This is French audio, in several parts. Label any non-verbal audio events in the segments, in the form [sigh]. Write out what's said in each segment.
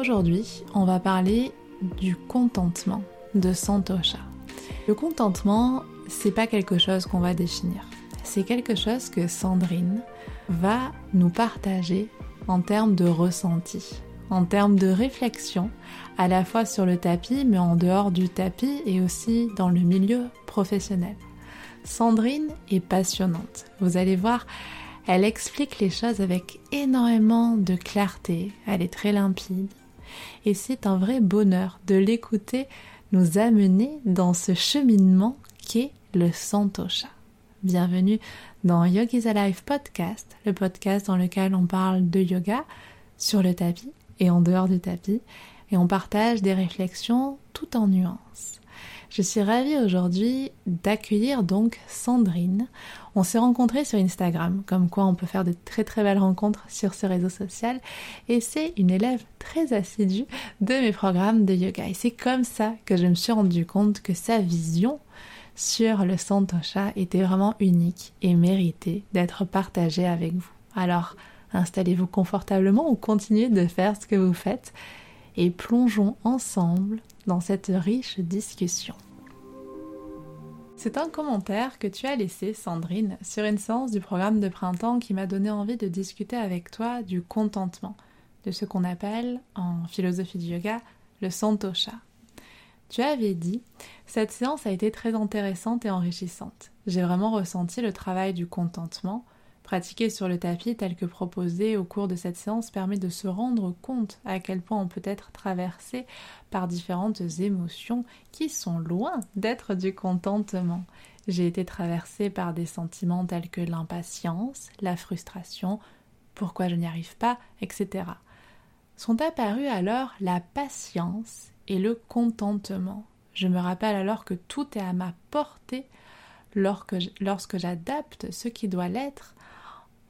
Aujourd'hui, on va parler du contentement de Santosha. Le contentement, c'est pas quelque chose qu'on va définir. C'est quelque chose que Sandrine va nous partager en termes de ressenti, en termes de réflexion, à la fois sur le tapis, mais en dehors du tapis et aussi dans le milieu professionnel. Sandrine est passionnante. Vous allez voir, elle explique les choses avec énormément de clarté, elle est très limpide. Et c'est un vrai bonheur de l'écouter nous amener dans ce cheminement qu'est le Santosha. Bienvenue dans Yoga is Alive podcast, le podcast dans lequel on parle de yoga sur le tapis et en dehors du tapis, et on partage des réflexions tout en nuances. Je suis ravie aujourd'hui d'accueillir donc Sandrine. On s'est rencontrés sur Instagram, comme quoi on peut faire de très très belles rencontres sur ce réseau social. Et c'est une élève très assidue de mes programmes de yoga. Et c'est comme ça que je me suis rendu compte que sa vision sur le Santosha était vraiment unique et méritait d'être partagée avec vous. Alors, installez-vous confortablement ou continuez de faire ce que vous faites et plongeons ensemble dans cette riche discussion. C'est un commentaire que tu as laissé, Sandrine, sur une séance du programme de printemps qui m'a donné envie de discuter avec toi du contentement, de ce qu'on appelle, en philosophie du yoga, le santosha. Tu avais dit, cette séance a été très intéressante et enrichissante. J'ai vraiment ressenti le travail du contentement, Pratiquer sur le tapis tel que proposé au cours de cette séance permet de se rendre compte à quel point on peut être traversé par différentes émotions qui sont loin d'être du contentement. J'ai été traversée par des sentiments tels que l'impatience, la frustration, pourquoi je n'y arrive pas, etc. Sont apparus alors la patience et le contentement. Je me rappelle alors que tout est à ma portée lorsque j'adapte ce qui doit l'être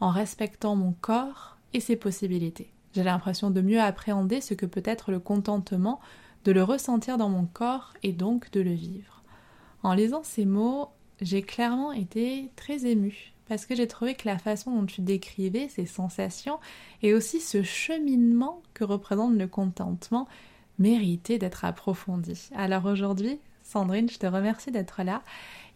en respectant mon corps et ses possibilités. J'ai l'impression de mieux appréhender ce que peut être le contentement, de le ressentir dans mon corps et donc de le vivre. En lisant ces mots, j'ai clairement été très émue parce que j'ai trouvé que la façon dont tu décrivais ces sensations et aussi ce cheminement que représente le contentement méritait d'être approfondi. Alors aujourd'hui, Sandrine, je te remercie d'être là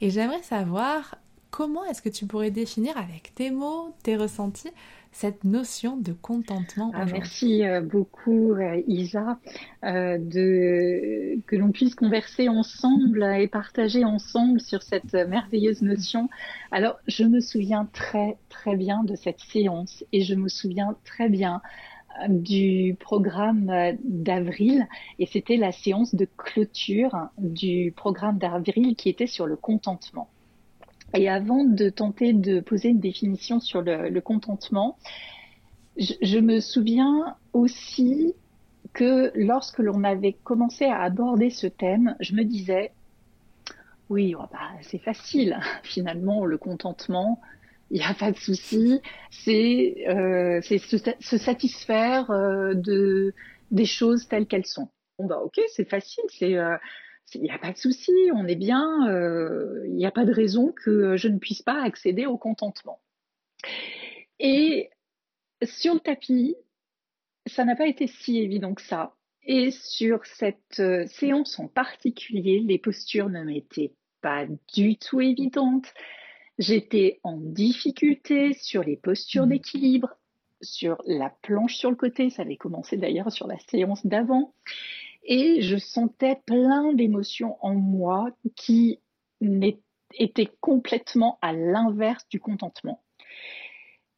et j'aimerais savoir Comment est-ce que tu pourrais définir avec tes mots, tes ressentis, cette notion de contentement ah, Merci euh, beaucoup euh, Isa euh, de que l'on puisse converser ensemble et partager ensemble sur cette merveilleuse notion. Alors je me souviens très très bien de cette séance et je me souviens très bien du programme d'avril et c'était la séance de clôture du programme d'avril qui était sur le contentement. Et avant de tenter de poser une définition sur le, contentement, je, me souviens aussi que lorsque l'on avait commencé à aborder ce thème, je me disais, oui, oh bah, c'est facile, [laughs] finalement, le contentement, il n'y a pas de souci, c'est euh, se, satisfaire euh, de, des choses telles qu'elles sont. Bon, bah ok, c'est facile, c'est... Euh, il n'y a pas de souci, on est bien, euh, il n'y a pas de raison que je ne puisse pas accéder au contentement. Et sur le tapis, ça n'a pas été si évident que ça. Et sur cette euh, séance en particulier, les postures ne m'étaient pas du tout évidentes. J'étais en difficulté sur les postures mmh. d'équilibre, sur la planche sur le côté, ça avait commencé d'ailleurs sur la séance d'avant et je sentais plein d'émotions en moi qui étaient complètement à l'inverse du contentement.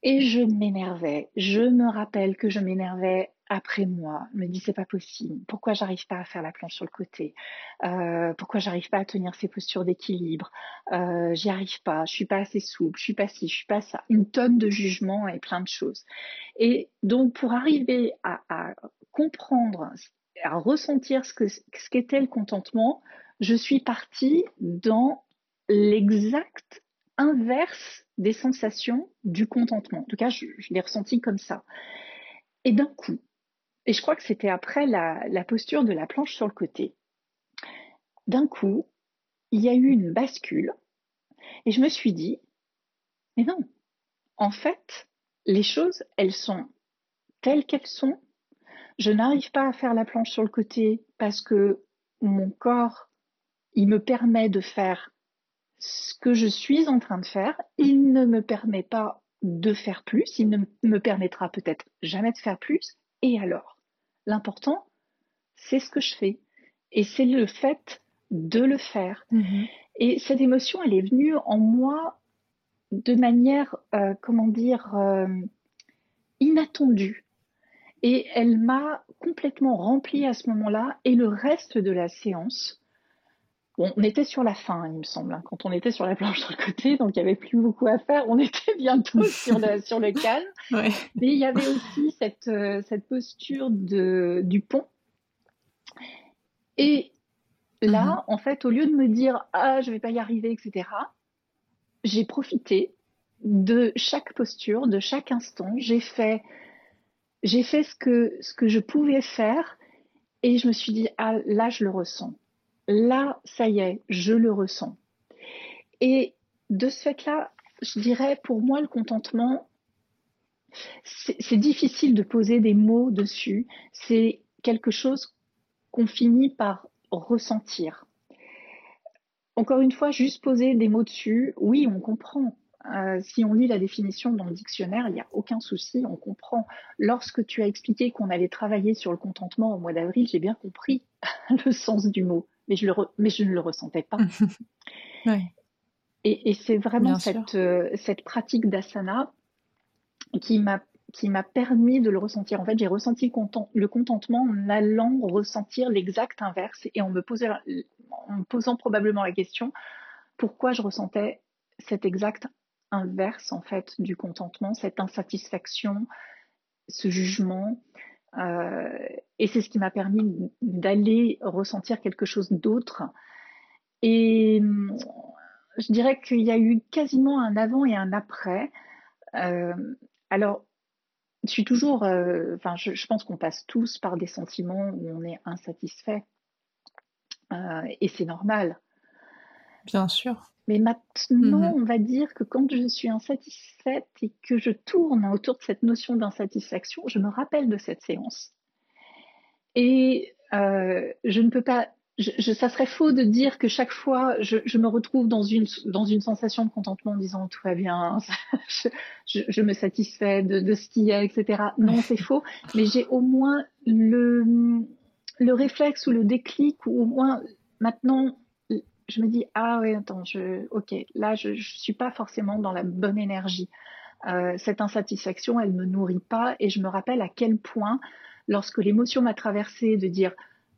Et je m'énervais. Je me rappelle que je m'énervais après moi. Je me dis c'est pas possible. Pourquoi j'arrive pas à faire la planche sur le côté? Euh, Pourquoi j'arrive pas à tenir ces postures d'équilibre? Euh, J'y arrive pas. Je suis pas assez souple. Je suis pas ci. Je suis pas ça. Une tonne de jugements et plein de choses. Et donc pour arriver à, à comprendre à ressentir ce qu'était le contentement, je suis partie dans l'exact inverse des sensations du contentement. En tout cas, je, l'ai ressenti comme ça. Et d'un coup, et je crois que c'était après la posture de la planche sur le côté, d'un coup, il y a eu une bascule et je me suis dit, mais non, en fait, les choses, elles sont telles qu'elles sont Je n'arrive pas à faire la planche sur le côté parce que mon corps, il me permet de faire ce que je suis en train de faire. Il ne me permet pas de faire plus. Il ne me permettra peut-être jamais de faire plus. Et alors L'important, c'est ce que je fais. Et c'est le fait de le faire. Mm-hmm. Et cette émotion, elle est venue en moi de manière, euh, comment dire, euh, inattendue. Et elle m'a complètement remplie à ce moment-là. Et le reste de la séance, on était sur la fin, il me semble, hein, quand on était sur la planche de côté, donc il n'y avait plus beaucoup à faire. On [laughs] était bientôt sur, sur le calme. [laughs] Mais il y avait aussi cette, euh, cette posture de, du pont. Et là, mhm. en fait, au lieu de me dire ah je vais pas y arriver, etc., j'ai profité de chaque posture, de chaque instant. J'ai fait, j'ai fait ce que je pouvais faire, et je me suis dit ah là je le ressens là, ça y est, je le ressens. Et de ce fait-là, je dirais, pour moi, le contentement, c'est difficile de poser des mots dessus. C'est quelque chose qu'on finit par ressentir. Encore une fois, juste poser des mots dessus, oui, on comprend. Euh, si on lit la définition dans le dictionnaire, il n'y a aucun souci, on comprend. Lorsque tu as expliqué qu'on allait travailler sur le contentement au mois d'avril, j'ai bien compris [laughs] le sens du mot mais je, le mais je ne le ressentais pas. [laughs] Et, c'est vraiment cette, euh, cette pratique d'asana qui m'a qui m'a permis de le ressentir. En fait, j'ai ressenti le, contentement en allant ressentir l'exact inverse et en me, en me posant probablement la question pourquoi je ressentais cet exact inverse en fait du contentement, cette insatisfaction, ce jugement, euh, et c'est ce qui m'a permis d'aller ressentir quelque chose d'autre. Et hum, je dirais qu'il y a eu quasiment un avant et un après. Euh, alors, je suis toujours, euh, je, pense qu'on passe tous par des sentiments où on est insatisfait. et c'est normal. Bien sûr. Mais maintenant, mhm. on va dire que quand je suis insatisfaite et que je tourne autour de cette notion d'insatisfaction, je me rappelle de cette séance. Et euh, je ne peux pas, je, ça serait faux de dire que chaque fois, je, me retrouve dans une, dans une sensation de contentement en disant tout va bien, [laughs] je, me satisfais de, de ce qu'il y a, etc. Non, c'est faux, mais j'ai au moins le, le réflexe ou le déclic, ou au moins maintenant, je me dis ah ouais attends je ok là je, ne suis pas forcément dans la bonne énergie. Euh, cette insatisfaction elle me nourrit pas et je me rappelle à quel point lorsque l'émotion m'a traversée de dire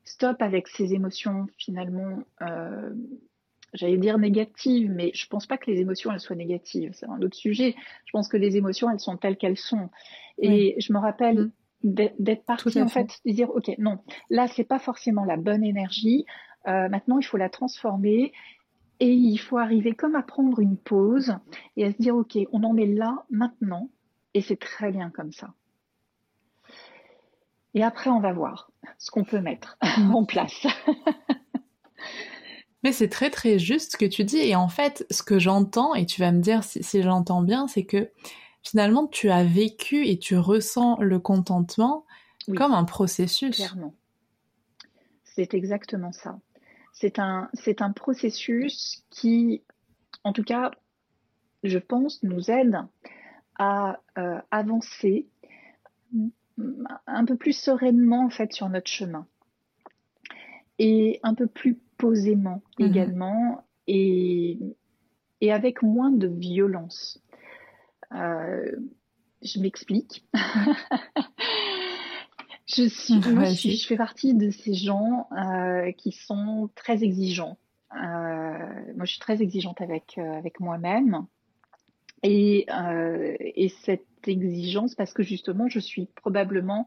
stop avec ces émotions finalement euh, j'allais dire négatives mais je pense pas que les émotions elles soient négatives c'est un autre sujet. Je pense que les émotions elles sont telles qu'elles sont. Et je me rappelle mm. d'être partie en fait de dire ok non là c'est pas forcément la bonne énergie euh, maintenant, il faut la transformer et il faut arriver comme à prendre une pause et à se dire, OK, on en est là maintenant et c'est très bien comme ça. Et après, on va voir ce qu'on peut mettre [laughs] en place. [laughs] Mais c'est très très juste ce que tu dis. Et en fait, ce que j'entends, et tu vas me dire si, j'entends bien, c'est que finalement, tu as vécu et tu ressens le contentement comme un processus. Clairement. C'est exactement ça. C'est un, c'est un processus qui, en tout cas, je pense, nous aide à euh, avancer un peu plus sereinement en fait sur notre chemin et un peu plus posément mhm. également et, et avec moins de violence. Euh, je m'explique. [laughs] Je suis, [laughs] moi, je, fais partie de ces gens euh, qui sont très exigeants. Euh, moi, je suis très exigeante avec euh, avec moi-même et et cette exigence parce que justement, je suis probablement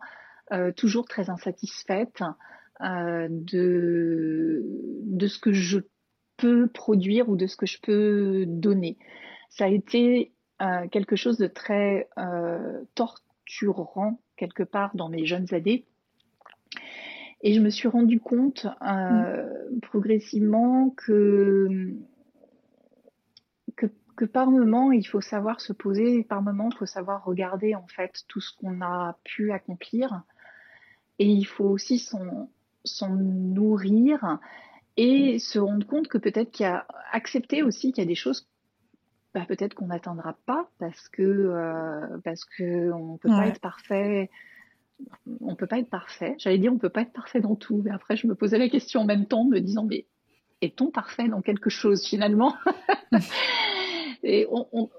toujours très insatisfaite de de ce que je peux produire ou de ce que je peux donner. Ça a été quelque chose de très torturant quelque part dans mes jeunes années. Et je me suis rendu compte euh, mm. progressivement que, que, par moment, il faut savoir se poser, par moment, il faut savoir regarder en fait tout ce qu'on a pu accomplir et il faut aussi s'en nourrir et se rendre compte que peut-être qu'il y a accepter aussi qu'il y a des choses bah, peut-être qu'on n'atteindra pas parce que euh, parce que on peut pas être parfait. On peut pas être parfait. J'allais dire on peut pas être parfait dans tout mais après je me posais la question en même temps me disant mais est-on parfait dans quelque chose finalement? [laughs] Et on,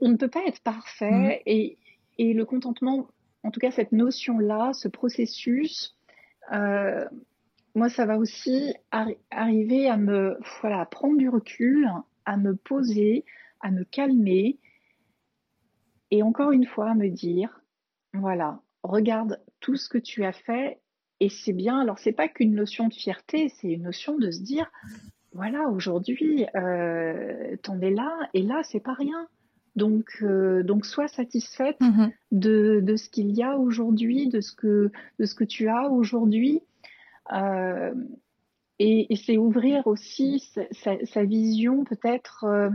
ne peut pas être parfait et, et le contentement en tout cas cette notion là ce processus euh, moi, ça va aussi arriver à me, voilà, prendre du recul, à me poser, à me calmer, et encore une fois, à me dire, voilà, regarde tout ce que tu as fait, et c'est bien. Alors, c'est pas qu'une notion de fierté, c'est une notion de se dire, voilà, aujourd'hui, euh, t'en es là, et là, c'est pas rien. Donc, euh, donc sois satisfaite mm-hmm. de, de, ce qu'il y a aujourd'hui, de ce que de ce que tu as aujourd'hui, euh, et, c'est ouvrir aussi sa, vision peut-être, euh,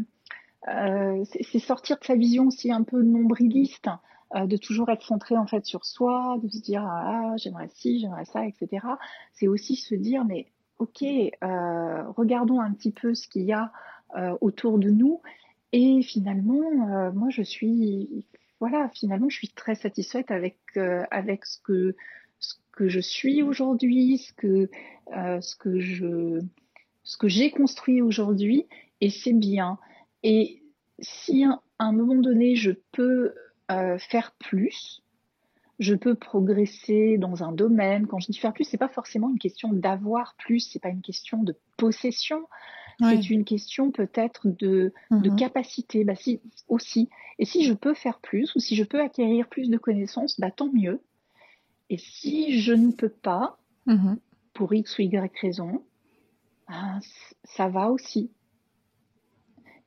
c'est sortir de sa vision aussi un peu nombriliste, de toujours être centré en fait sur soi, de se dire ah j'aimerais ci, j'aimerais ça, etc. C'est aussi se dire mais ok, regardons un petit peu ce qu'il y a autour de nous et finalement moi je suis voilà finalement je suis très satisfaite avec avec ce que que je suis aujourd'hui, ce que, euh, ce ce que j'ai construit aujourd'hui, et c'est bien. Et si à un moment donné je peux euh, faire plus, je peux progresser dans un domaine. Quand je dis faire plus, c'est pas forcément une question d'avoir plus, c'est pas une question de possession, c'est une question peut-être de, de mhm. capacité, bah si, aussi. Et si je peux faire plus ou si je peux acquérir plus de connaissances, bah tant mieux. Et si je ne peux pas, mhm. pour X ou Y raison, ben, ça va aussi.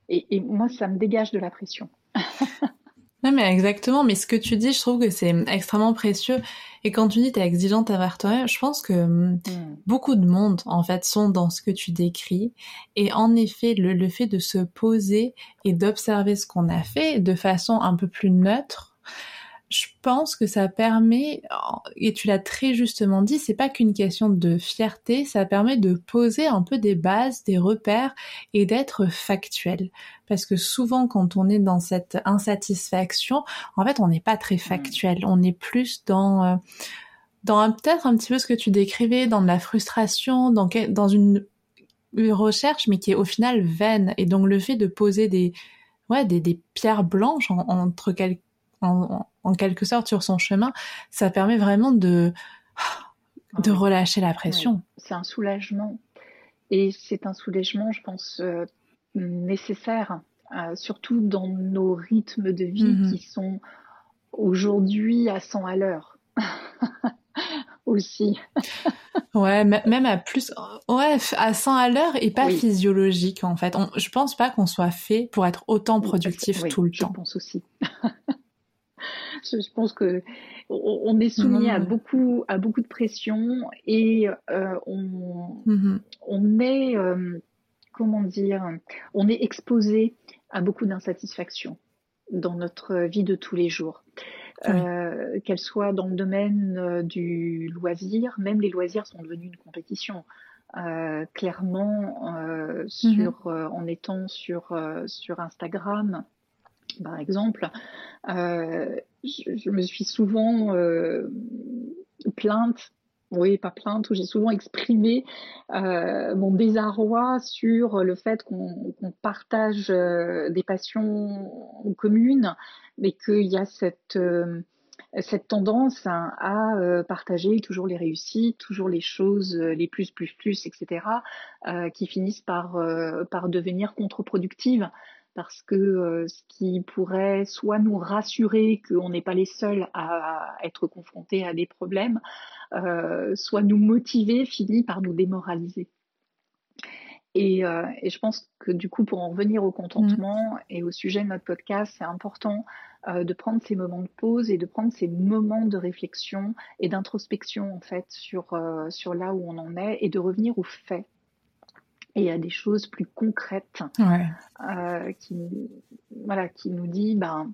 Et, moi, ça me dégage de la pression. [laughs] non, mais exactement. Mais ce que tu dis, je trouve que c'est extrêmement précieux. Et quand tu dis tu es exigeante envers toi, je pense que hum, hmm. beaucoup de monde, en fait, sont dans ce que tu décris. Et en effet, le fait de se poser et d'observer ce qu'on a fait de façon un peu plus neutre, je pense que ça permet, et tu l'as très justement dit, c'est pas qu'une question de fierté, ça permet de poser un peu des bases, des repères et d'être factuel. Parce que souvent, quand on est dans cette insatisfaction, en fait, on n'est pas très factuel. On est plus dans, euh, dans peut-être un petit peu ce que tu décrivais, dans de la frustration, dans, dans une, recherche, mais qui est au final vaine. Et donc, le fait de poser des, ouais, des, des pierres blanches entre quelques en, quelque sorte sur son chemin, ça permet vraiment de, de relâcher la pression. c'est un soulagement. Et c'est un soulagement, je pense, euh, nécessaire, euh, surtout dans nos rythmes de vie mhm. qui sont aujourd'hui à 100 à l'heure. [laughs] Aussi. ouais, même à plus, ouais, à 100 à l'heure et pas physiologique en fait. je pense pas qu'on soit fait pour être autant productif tout le temps. Je pense aussi. [laughs] je, pense que on, est soumis à beaucoup à beaucoup de pression et euh, on, mm-hmm. on est euh, comment dire on est exposé à beaucoup d'insatisfaction dans notre vie de tous les jours. Euh, qu'elle soit dans le domaine du loisir, même les loisirs sont devenus une compétition. clairement, mm-hmm. sur, en étant sur, sur Instagram, par exemple, euh, je, me suis souvent euh, plainte, oui, pas plainte, où j'ai souvent exprimé euh, mon désarroi sur le fait qu'on partage des passions communes, mais qu'il y a cette tendance à partager toujours les réussites, toujours les choses les plus, plus, plus, etc., qui finissent par, par devenir contre-productives parce que euh, ce qui pourrait soit nous rassurer qu'on n'est pas les seuls à, être confrontés à des problèmes, euh, soit nous motiver finit par nous démoraliser. Et, euh, je pense que du coup, pour en revenir au contentement mmh. et au sujet de notre podcast, c'est important de prendre ces moments de pause et de prendre ces moments de réflexion et d'introspection en fait sur, sur là où on en est et de revenir aux faits et à des choses plus concrètes euh, qui, voilà, qui nous dit ben,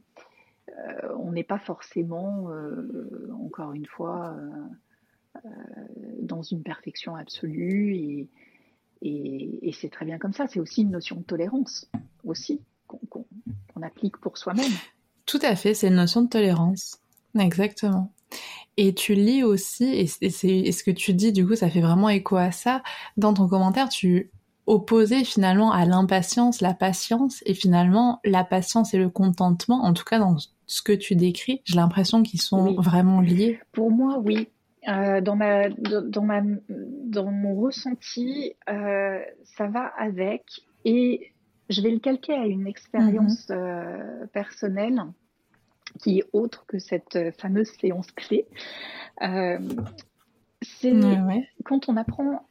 euh, on n'est pas forcément, euh, encore une fois, dans une perfection absolue et, et, c'est très bien comme ça. C'est aussi une notion de tolérance aussi qu'on applique pour soi-même. Tout à fait, c'est une notion de tolérance. Exactement. Et tu lis aussi, et, c'est, ce que tu dis, du coup, ça fait vraiment écho à ça. Dans ton commentaire, tu opposais finalement à l'impatience la patience, et finalement, la patience et le contentement, en tout cas dans ce que tu décris, j'ai l'impression qu'ils sont vraiment liés. Pour moi, oui. Euh, dans, ma, dans, ma, dans mon ressenti, euh, ça va avec, et je vais le calquer à une expérience mhm. euh, personnelle qui est autre que cette fameuse séance clé. C'est quand on apprend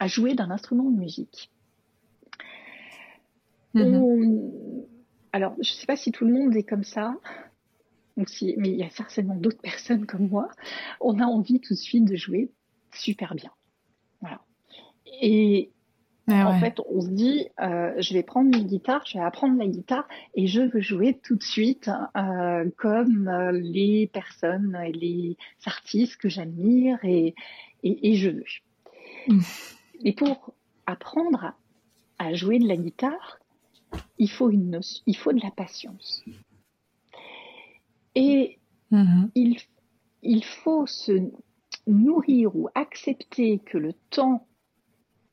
à jouer d'un instrument de musique. Mhm. alors, je ne sais pas si tout le monde est comme ça, mais il y a certainement d'autres [laughs] personnes comme moi. On a envie tout de suite de jouer super bien. Voilà. Et, ah en fait, on se dit, euh, je vais prendre une guitare, je vais apprendre la guitare et je veux jouer tout de suite euh, comme euh, les personnes, les artistes que j'admire et, et, je veux. Et pour apprendre à, jouer de la guitare, il faut, une, il faut de la patience. Et mm-hmm. il, il faut se nourrir ou accepter que le temps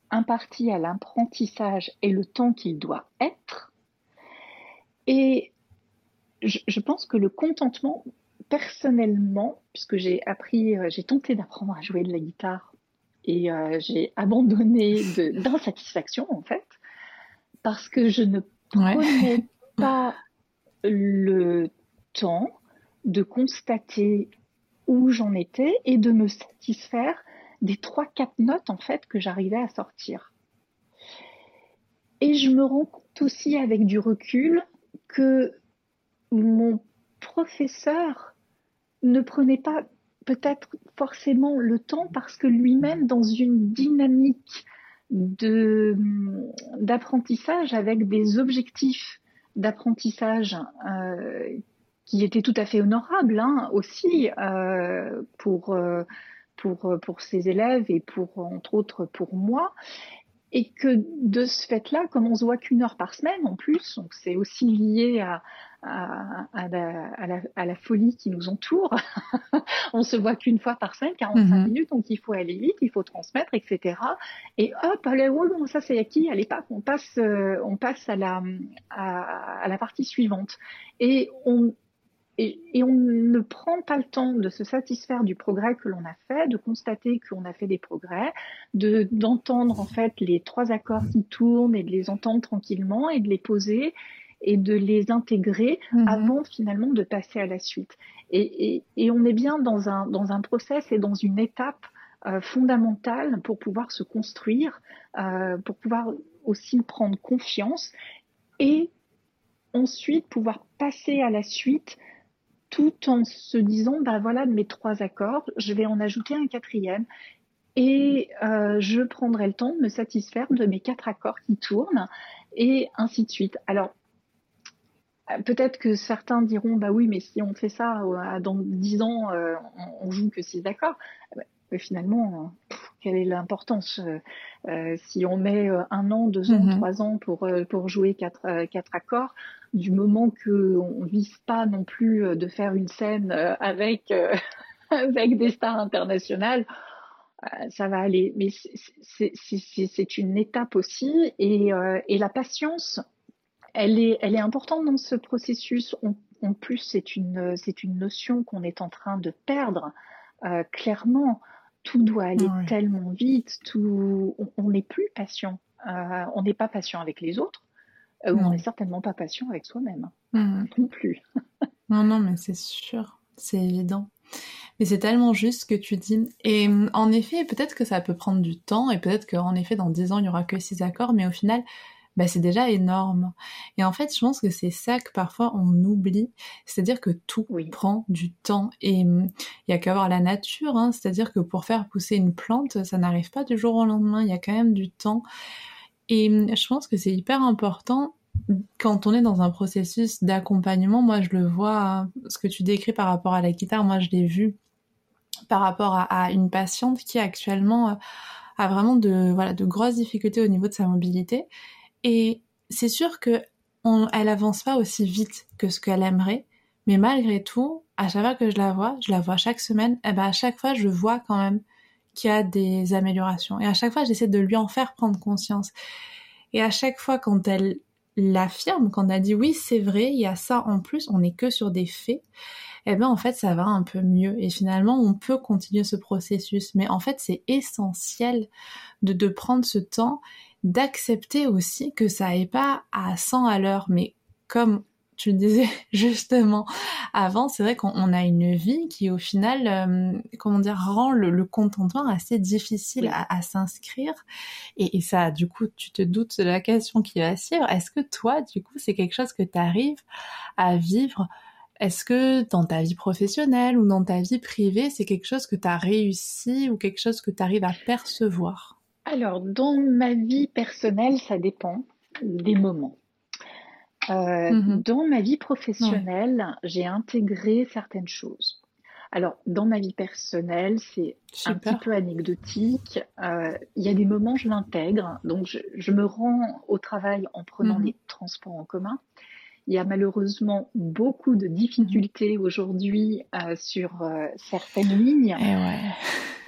imparti à l'apprentissage et le temps qu'il doit être. Et je, pense que le contentement, personnellement, puisque j'ai appris, euh, j'ai tenté d'apprendre à jouer de la guitare et euh, j'ai abandonné d'insatisfaction en fait, parce que je ne prenais [laughs] pas le temps de constater où j'en étais et de me satisfaire des trois, quatre notes en fait que j'arrivais à sortir. Et je me rends compte aussi avec du recul que mon professeur ne prenait pas peut-être forcément le temps parce que lui-même dans une dynamique de d'apprentissage avec des objectifs d'apprentissage euh, qui étaient tout à fait honorables hein, aussi euh, pour euh, pour, pour ses élèves et pour, entre autres, pour moi. Et que de ce fait-là, comme on se voit qu'une heure par semaine en plus, donc c'est aussi lié à, à, à, la, à, la, folie qui nous entoure. [laughs] on se voit qu'une fois par semaine, 45 mhm. minutes, donc il faut aller vite, il faut transmettre, etc. Et hop, allez, oh, bon, ça c'est acquis, allez pas, on passe, euh, on passe à la, à, à la partie suivante. Et on, et, on ne prend pas le temps de se satisfaire du progrès que l'on a fait, de constater qu'on a fait des progrès, de d'entendre en fait les trois accords qui tournent et de les entendre tranquillement et de les poser et de les intégrer mhm. avant finalement de passer à la suite. Et, on est bien dans un, dans un process et dans une étape euh, fondamentale pour pouvoir se construire, euh, pour pouvoir aussi prendre confiance et ensuite pouvoir passer à la suite tout en se disant, bah voilà, mes trois accords, je vais en ajouter un quatrième et euh, je prendrai le temps de me satisfaire de mes quatre accords qui tournent et ainsi de suite. Alors, peut-être que certains diront, bah oui, mais si on fait ça euh, dans dix ans, euh, on, joue que six accords. Mais finalement, quelle est l'importance Si on met un an, deux ans, mm-hmm. trois ans pour, pour jouer quatre, quatre accords, du moment qu'on ne vise pas non plus euh, de faire une scène euh, avec, euh, [laughs] avec des stars internationales, ça va aller. Mais c'est une étape aussi. Et, et, la patience, elle est, elle est importante dans ce processus. en plus, c'est une, une notion qu'on est en train de perdre. clairement, tout doit aller tellement vite. Tout, on n'est plus patient. on n'est pas patient avec les autres euh, on n'est certainement pas patient avec soi-même mmh. non plus. [laughs] non, non, mais c'est sûr, c'est évident. Mais c'est tellement juste ce que tu dis. Et mmh, en effet, peut-être que ça peut prendre du temps, et peut-être qu'en effet, dans dix ans, il n'y aura que six accords, mais au final, bah, c'est déjà énorme. Et en fait, je pense que c'est ça que parfois on oublie, c'est-à-dire que tout prend du temps. Et mmh, il y a qu'à voir la nature, hein. c'est-à-dire que pour faire pousser une plante, ça n'arrive pas du jour au lendemain, il y a quand même du temps. Et hum, je pense que c'est hyper important quand on est dans un processus d'accompagnement. Moi, je le vois, ce que tu décris par rapport à la guitare, moi, je l'ai vu par rapport à, une patiente qui actuellement euh, a vraiment de voilà de grosses difficultés au niveau de sa mobilité et c'est sûr que elle avance pas aussi vite que ce qu'elle aimerait mais malgré tout à chaque fois que je la vois je la vois chaque semaine et eh ben à chaque fois je vois quand même qu'il y a des améliorations. Et à chaque fois j'essaie de lui en faire prendre conscience. Et à chaque fois quand elle l'affirme, quand elle dit oui c'est vrai il y a ça en plus on n'est que sur des faits eh ben en fait ça va un peu mieux. Et finalement on peut continuer ce processus. Mais en fait c'est essentiel de, de prendre ce temps d'accepter aussi que ça n'est pas à 100 à l'heure, mais comme tu le disais [laughs] justement avant, c'est vrai qu'on a une vie qui au final, euh, comment dire, rend le, contentement assez difficile à, à s'inscrire. Et, et, ça, du coup, tu te doutes de la question qui va suivre. Est-ce que toi, du coup, c'est quelque chose que tu arrives à vivre? Est-ce que dans ta vie professionnelle ou dans ta vie privée, c'est quelque chose que tu as réussi ou quelque chose que tu arrives à percevoir? Alors, dans ma vie personnelle, ça dépend des moments. Euh, mmh dans ma vie professionnelle, j'ai intégré certaines choses. Alors, dans ma vie personnelle, c'est un petit peu anecdotique. Euh, il y a des moments, je l'intègre. Donc, je, me rends au travail en prenant mmh les transports en commun. Il y a malheureusement beaucoup de difficultés aujourd'hui euh, sur euh, certaines lignes.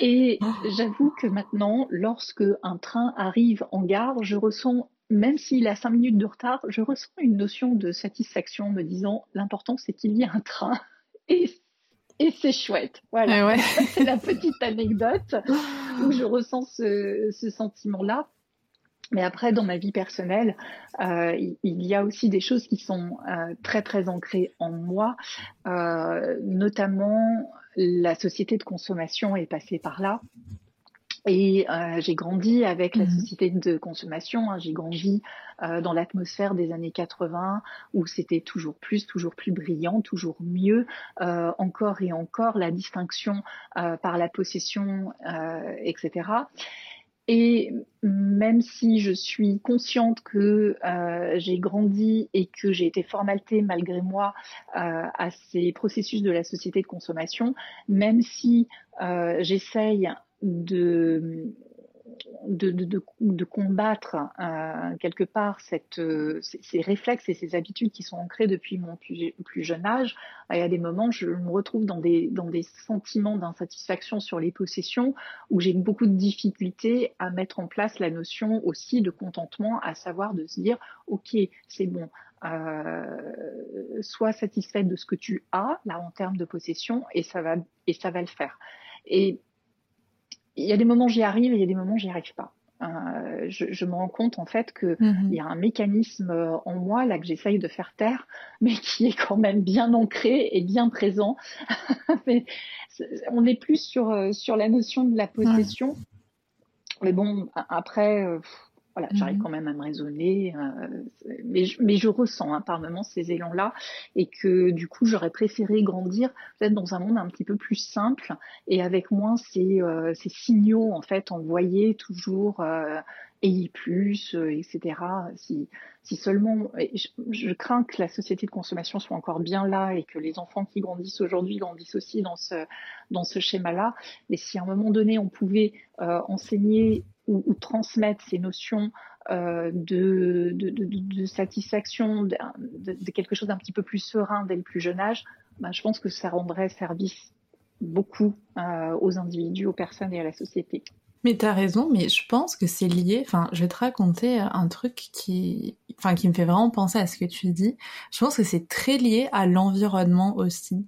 Eh Et, j'avoue que maintenant, lorsque un train arrive en gare, je ressens, même s'il a cinq minutes de retard, je ressens une notion de satisfaction me disant l'important c'est qu'il y ait un train. [laughs] Et et c'est chouette. Voilà. Eh [laughs] c'est la petite anecdote où je ressens ce, ce sentiment-là. Mais après, dans ma vie personnelle, euh, il y a aussi des choses qui sont euh, très très ancrées en moi, euh, notamment la société de consommation est passée par là. Et j'ai grandi avec la mmh société de consommation. Hein. j'ai grandi dans l'atmosphère des années 80 où c'était toujours plus, toujours plus brillant, toujours mieux, encore et encore la distinction par la possession, etc. Et même si je suis consciente que euh, j'ai grandi et que j'ai été formatée malgré moi euh, à ces processus de la société de consommation, même si euh, j'essaye de de, de, combattre euh, quelque part euh, ces, réflexes et ces habitudes qui sont ancrées depuis mon plus, jeune âge. Y a des moments, je me retrouve dans des, dans des sentiments d'insatisfaction sur les possessions où j'ai beaucoup de difficultés à mettre en place la notion aussi de contentement, à savoir de se dire, OK, c'est bon, euh, sois satisfaite de ce que tu as là en termes de possession et ça va et ça va le faire. Et il y a des moments j'y arrive et il y a des moments j'y arrive pas. Euh, je, je, me rends compte en fait que mhm. il y a un mécanisme euh, en moi là que j'essaye de faire taire, [laughs] mais qui est quand même bien ancré et bien présent. [laughs] mais on n'est plus sur euh, sur la notion de la possession. Mais bon, après, voilà, j'arrive mmh quand même à me raisonner, euh, mais, je, mais je ressens hein, par moments ces élans-là, et que du coup j'aurais préféré grandir peut-être dans un monde un petit peu plus simple et avec moins ces, euh, ces signaux en fait envoyés toujours euh, ayez plus, euh, etc. Si, si seulement, je, je, crains que la société de consommation soit encore bien là et que les enfants qui grandissent aujourd'hui grandissent aussi dans ce dans ce schéma-là. Mais si à un moment donné on pouvait euh, enseigner ou, transmettre ces notions euh, de, satisfaction, de, quelque chose d'un petit peu plus serein dès le plus jeune âge, ben, je pense que ça rendrait service beaucoup euh, aux individus, aux personnes et à la société. Mais t'as raison, mais je pense que c'est lié. Enfin, je vais te raconter un truc qui, enfin, qui me fait vraiment penser à ce que tu dis. Je pense que c'est très lié à l'environnement aussi.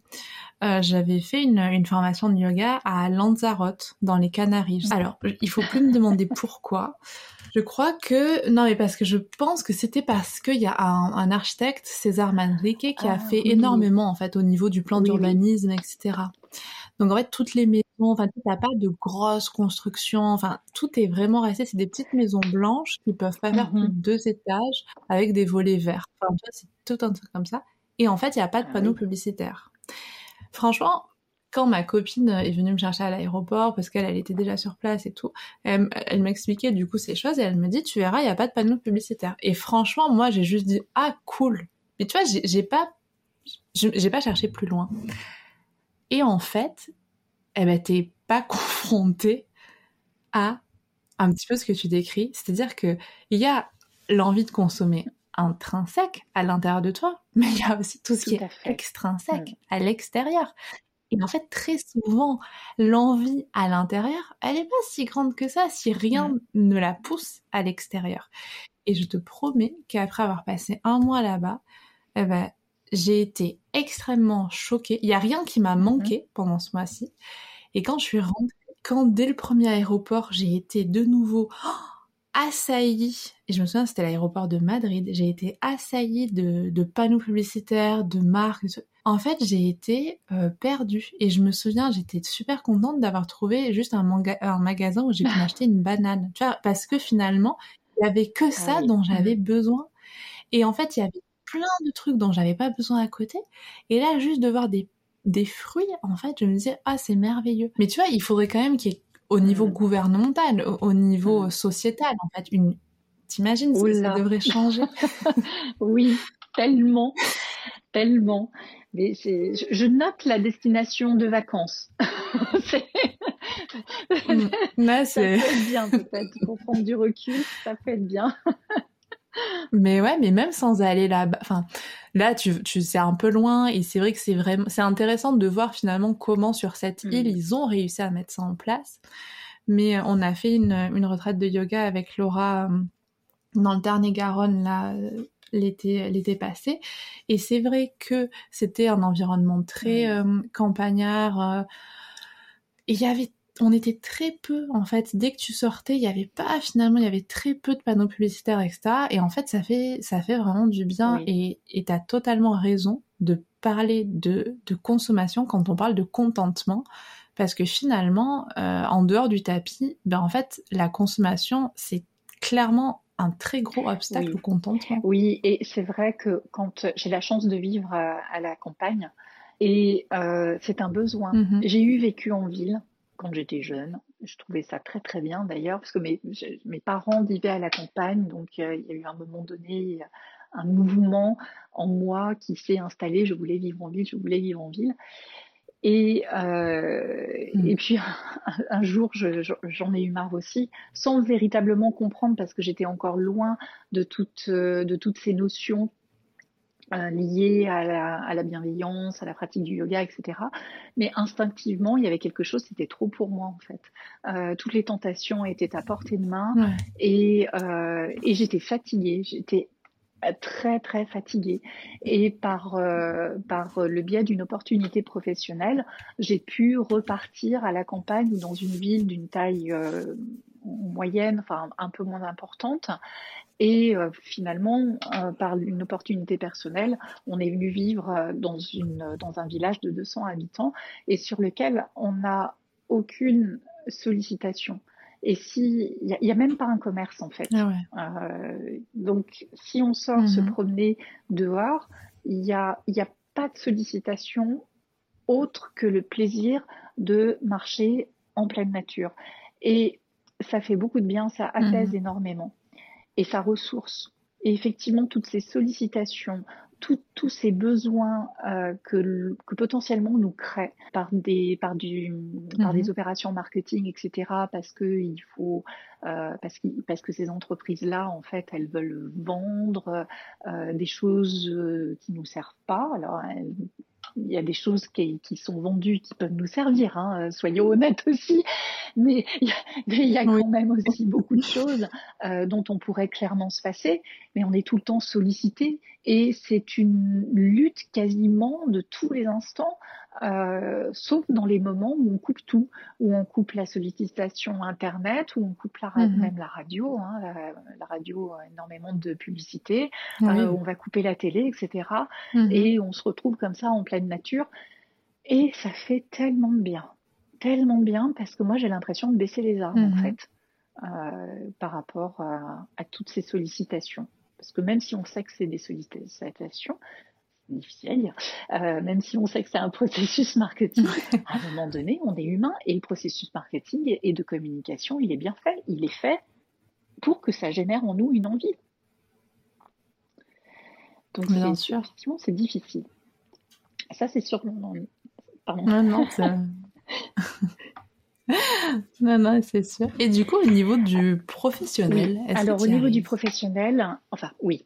Euh, j'avais fait une, une, formation de yoga à Lanzarote, dans les Canaries. Alors, il faut plus me demander [laughs] pourquoi. Je crois que non, mais parce que je pense que c'était parce qu'il y a un, un, architecte, César Manrique, qui a ah, fait énormément en fait au niveau du plan d'urbanisme, etc. Donc en fait, toutes les maisons, enfin, t'as pas de grosses constructions, enfin, tout est vraiment resté. C'est des petites maisons blanches qui peuvent pas faire plus de mmh deux étages avec des volets verts. Enfin, c'est tout un truc comme ça. Et en fait, il n'y a pas de ah panneaux publicitaires. Franchement, quand ma copine est venue me chercher à l'aéroport parce qu'elle elle était déjà sur place et tout, elle, m'expliquait du coup ces choses et elle me dit tu verras il y a pas de panneaux publicitaires. Et franchement moi j'ai juste dit ah cool. Mais tu vois j'ai pas j'ai pas cherché plus loin. Et en fait, eh ben, t'es pas [laughs] confronté à un petit peu ce que tu décris. C'est-à-dire que il y a l'envie de consommer intrinsèque à l'intérieur de toi, [laughs] mais il y a aussi tout ce qui est extrinsèque à l'extérieur. Et en fait, très souvent, l'envie à l'intérieur, elle n'est pas si grande que ça si rien ne la pousse à l'extérieur. Et je te promets qu'après avoir passé un mois là-bas, eh ben, j'ai été extrêmement choquée. Il n'y a rien qui m'a manqué pendant ce mois-ci. Et quand je suis rentrée, quand dès le premier aéroport, j'ai été de nouveau assaillie, et je me souviens c'était l'aéroport de Madrid, j'ai été assaillie de, panneaux publicitaires, de marques. En fait, j'ai été euh, perdue. Et je me souviens, j'étais super contente d'avoir trouvé juste un, un magasin où j'ai pu [laughs] m'acheter une banane. Tu vois, parce que finalement, il y avait que ça ah dont j'avais mmh. besoin. Et en fait, il y avait plein de trucs dont j'avais pas besoin à côté. Et là, juste de voir des, des fruits, en fait, je me disais, ah, c'est merveilleux. Mais tu vois, il faudrait quand même qu'il y ait au niveau mmh. gouvernemental, au, niveau mmh. sociétal, en fait, une... T'imagines si ça devrait changer [laughs] Oui, tellement, tellement. Mais je, note la destination de vacances. [laughs] Mais ça peut être bien peut-être pour prendre du recul, ça peut être bien. [laughs] mais ouais, mais même sans aller là-bas, enfin là tu, tu c'est un peu loin et c'est vrai que c'est vraiment c'est intéressant de voir finalement comment sur cette mm. île ils ont réussi à mettre ça en place. Mais euh, on a fait une, une retraite de yoga avec Laura euh, dans le Tarn-et-Garonne là l'été l'été passé et c'est vrai que c'était un environnement très euh, campagnard il y avait on était très peu en fait dès que tu sortais il y avait pas finalement il y avait très peu de panneaux publicitaires etc et en fait ça fait ça fait vraiment du bien et tu as totalement raison de parler de, de consommation quand on parle de contentement parce que finalement euh, en dehors du tapis ben en fait la consommation c'est clairement un très gros obstacle au contentement. Oui, et c'est vrai que quand j'ai la chance de vivre à, la campagne, et euh, c'est un besoin. Mm-hmm. J'ai eu vécu en ville, quand j'étais jeune. Je trouvais ça très très bien d'ailleurs, parce que mes, mes parents vivaient à la campagne, donc euh, il y a eu un moment donné un mouvement en moi qui s'est installé. Je voulais vivre en ville, je voulais vivre en ville. Et, euh, mmh. et puis [laughs] un, jour, j'en ai eu marre aussi, sans véritablement comprendre, parce que j'étais encore loin de toutes, de toutes ces notions euh, liées à la, à la, bienveillance, à la pratique du yoga, etc. Mais instinctivement, il y avait quelque chose, c'était trop pour moi en fait. Euh, toutes les tentations étaient à portée de main. Et, euh, et j'étais fatiguée, j'étais très très fatiguée. Et par euh, par le biais d'une opportunité professionnelle j'ai pu repartir à la campagne ou dans une ville d'une taille euh, moyenne enfin un peu moins importante et euh, finalement, euh, par une opportunité personnelle, on est venu vivre euh, dans, une, dans un village de 200 habitants et sur lequel on n'a aucune sollicitation. Et si, il n'y a, même pas un commerce en fait. Ah donc, si on sort se mhm. promener dehors, il n'y a, y a pas de sollicitation autre que le plaisir de marcher en pleine nature. Et ça fait beaucoup de bien, ça apaise mhm. énormément et sa ressource. Et effectivement, toutes ces sollicitations, tous ces besoins euh, que, que, potentiellement nous crée par des par du par des mhm. opérations marketing etc parce que il faut euh, parce que parce que ces entreprises là en fait elles veulent vendre euh, des choses qui nous servent pas alors elles il y a des choses qui, qui, sont vendues qui peuvent nous servir, hein, soyons honnêtes aussi, mais il y a, quand même aussi beaucoup de choses euh, dont on pourrait clairement se passer, mais on est tout le temps sollicité et c'est une lutte quasiment de tous les instants, euh, sauf dans les moments où on coupe tout, où on coupe la sollicitation Internet, où on coupe la, mm-hmm. même la radio, hein, la, radio a énormément de publicité, euh, on va couper la télé, etc. Mm-hmm. Et on se retrouve comme ça en pleine nature. Et ça fait tellement de bien, tellement bien, parce que moi j'ai l'impression de baisser les armes en mm-hmm. fait, euh, par rapport à toutes ces sollicitations. Parce que même si on sait que c'est des sollicitations, c'est difficile à dire, euh, même si on sait que c'est un [laughs] processus marketing, à un moment donné, on est humain et le processus marketing et de communication, il est bien fait. Il est fait pour que ça génère en nous une envie. Donc, bien sûr. effectivement, c'est difficile. Ça, c'est sûr. Pardon. Non, non, [laughs] [laughs] non, non, c'est sûr. Et du coup, au niveau du professionnel, alors au niveau du professionnel, enfin oui.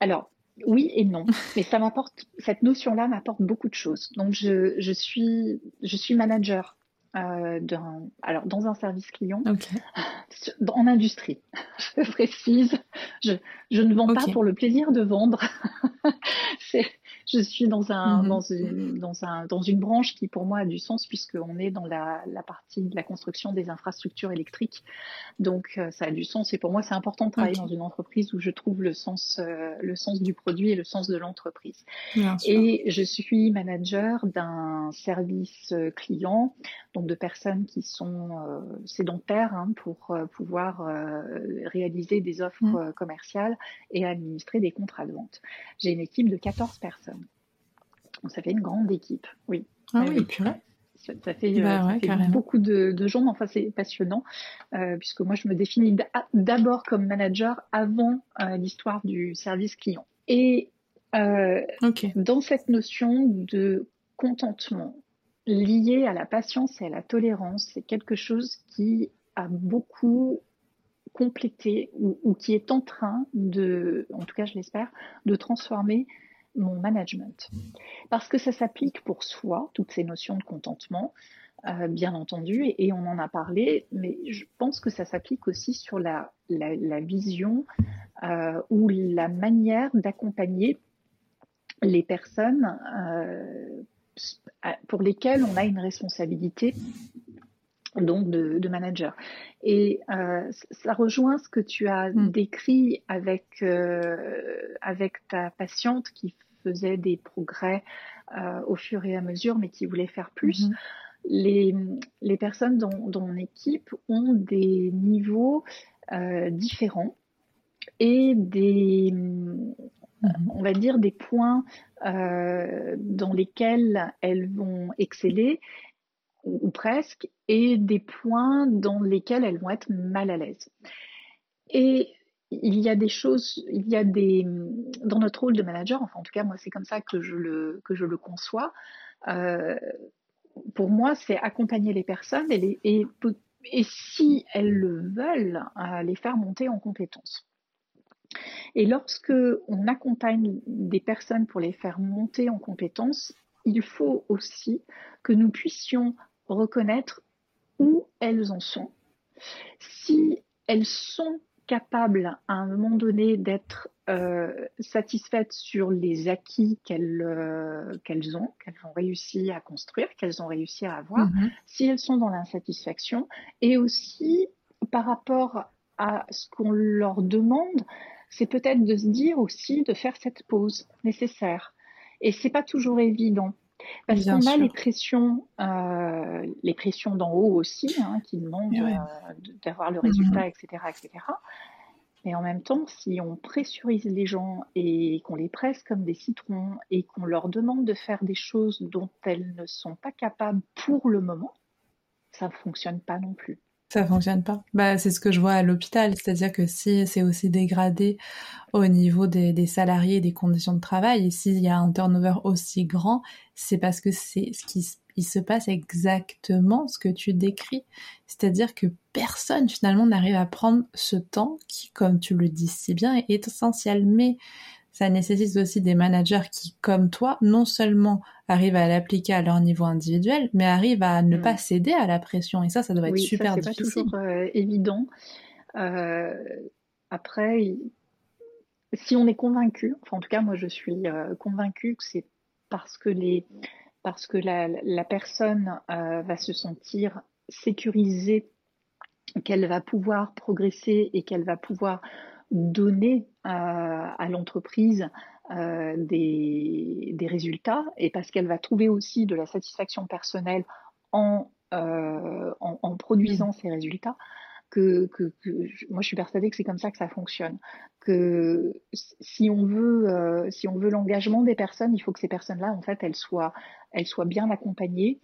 Alors oui et non, mais ça m'apporte cette notion-là m'apporte beaucoup de choses. Donc je, je suis je suis manager euh, dans, alors dans un service client, en industrie. [laughs] je précise, je, je ne vends pas pour le plaisir de vendre. [laughs] c'est je suis dans, un, mhm. dans, une, dans, un, dans une branche qui pour moi a du sens puisqu'on est dans la, la, partie de la construction des infrastructures électriques. Donc euh, ça a du sens et pour moi c'est important de travailler dans une entreprise où je trouve le sens, euh, le sens du produit et le sens de l'entreprise. Et je suis manager d'un service euh, client, donc de personnes qui sont sédentaires hein, pour pouvoir réaliser des offres mm. commerciales et administrer des contrats de vente. J'ai une équipe de 14 personnes ça fait une grande équipe, oui. Ah oui, Ça, fait, bah euh, beaucoup de, gens, mais enfin c'est passionnant, euh, puisque moi je me définis d'abord comme manager avant euh, l'histoire du service client. Et dans cette notion de contentement lié à la patience et à la tolérance, c'est quelque chose qui a beaucoup complété ou, qui est en train de, en tout cas je l'espère, de transformer mon management. Parce que ça s'applique pour soi, toutes ces notions de contentement, euh, bien entendu, et, on en a parlé, mais je pense que ça s'applique aussi sur la, vision euh, ou la manière d'accompagner les personnes euh, pour lesquelles on a une responsabilité donc de, manager. Et euh, ça rejoint ce que tu as mm. décrit avec, euh, avec ta patiente qui faisait des progrès euh, au fur et à mesure, mais qui voulait faire plus. Mm-hmm. Les, les, personnes dans, dans, mon équipe ont des niveaux différents et des, mm-hmm. on va dire, des points dans lesquels elles vont exceller ou, presque, et des points dans lesquels elles vont être mal à l'aise. Et il y a des choses, il y a des dans notre rôle de manager, enfin en tout cas moi c'est comme ça que je le que je le conçois. Euh, pour moi, c'est accompagner les personnes et, et, et, si elles le veulent, les faire monter en compétences. Et lorsque on accompagne des personnes pour les faire monter en compétences, il faut aussi que nous puissions reconnaître où elles en sont. Si elles sont capables à un moment donné d'être euh, satisfaites sur les acquis qu'elles euh, qu'elles ont, qu'elles ont réussi à construire, qu'elles ont réussi à avoir, mm-hmm. si elles sont dans l'insatisfaction, et aussi par rapport à ce qu'on leur demande, c'est peut-être de se dire aussi de faire cette pause nécessaire. Et c'est pas toujours évident. Parce qu'on a les pressions, euh, les pressions d'en haut aussi, hein, qui demandent euh, d'avoir le résultat, etc., etc. Mais en même temps, si on pressurise les gens et qu'on les presse comme des citrons et qu'on leur demande de faire des choses dont elles ne sont pas capables pour le moment, ça ne fonctionne pas non plus. Ça fonctionne pas. Bah, c'est ce que je vois à l'hôpital, c'est-à-dire que si c'est aussi dégradé au niveau des, des salariés et des conditions de travail, et s'il y a un turnover aussi grand, c'est parce que c'est ce qui se passe exactement ce que tu décris. C'est-à-dire que personne finalement n'arrive à prendre ce temps qui, comme tu le dis si bien, est essentiel. Mais ça nécessite aussi des managers qui, comme toi, non seulement arrivent à l'appliquer à leur niveau individuel, mais arrivent à ne pas céder à la pression. Et ça, ça doit être super ça, difficile. C'est toujours euh, évident. Euh, après, si on est convaincu, enfin en tout cas moi je suis euh, convaincue que c'est parce que les parce que la, la personne va se sentir sécurisée, qu'elle va pouvoir progresser et qu'elle va pouvoir donner à l'entreprise euh, des, résultats et parce qu'elle va trouver aussi de la satisfaction personnelle en, euh, en, produisant ces résultats. Que, moi je suis persuadée que c'est comme ça que ça fonctionne. Que si on veut, euh, si veut l'engagement des personnes, il faut que ces personnes-là, en fait, elles soient, elles soient bien accompagnées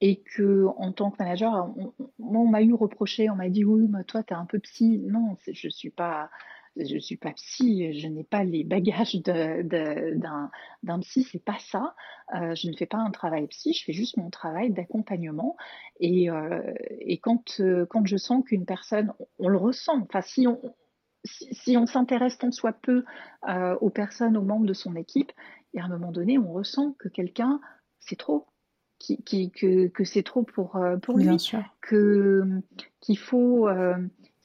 et que en tant que manager, on, on, on m'a eu reproché, on m'a dit oui, mais toi, tu es un peu psy. Non, je suis pas je ne suis pas psy, je n'ai pas les bagages d'un de, psy, c'est pas ça. Euh, je ne fais pas un travail psy, je fais juste mon travail d'accompagnement. Et, euh, et quand, euh, quand je sens qu'une personne, on, le ressent, enfin si on, si, on s'intéresse tant soit peu aux personnes, aux membres de son équipe, et à un moment donné, on ressent que quelqu'un, c'est trop. Qui, qui, que, que c'est trop pour, pour lui, qu'il faut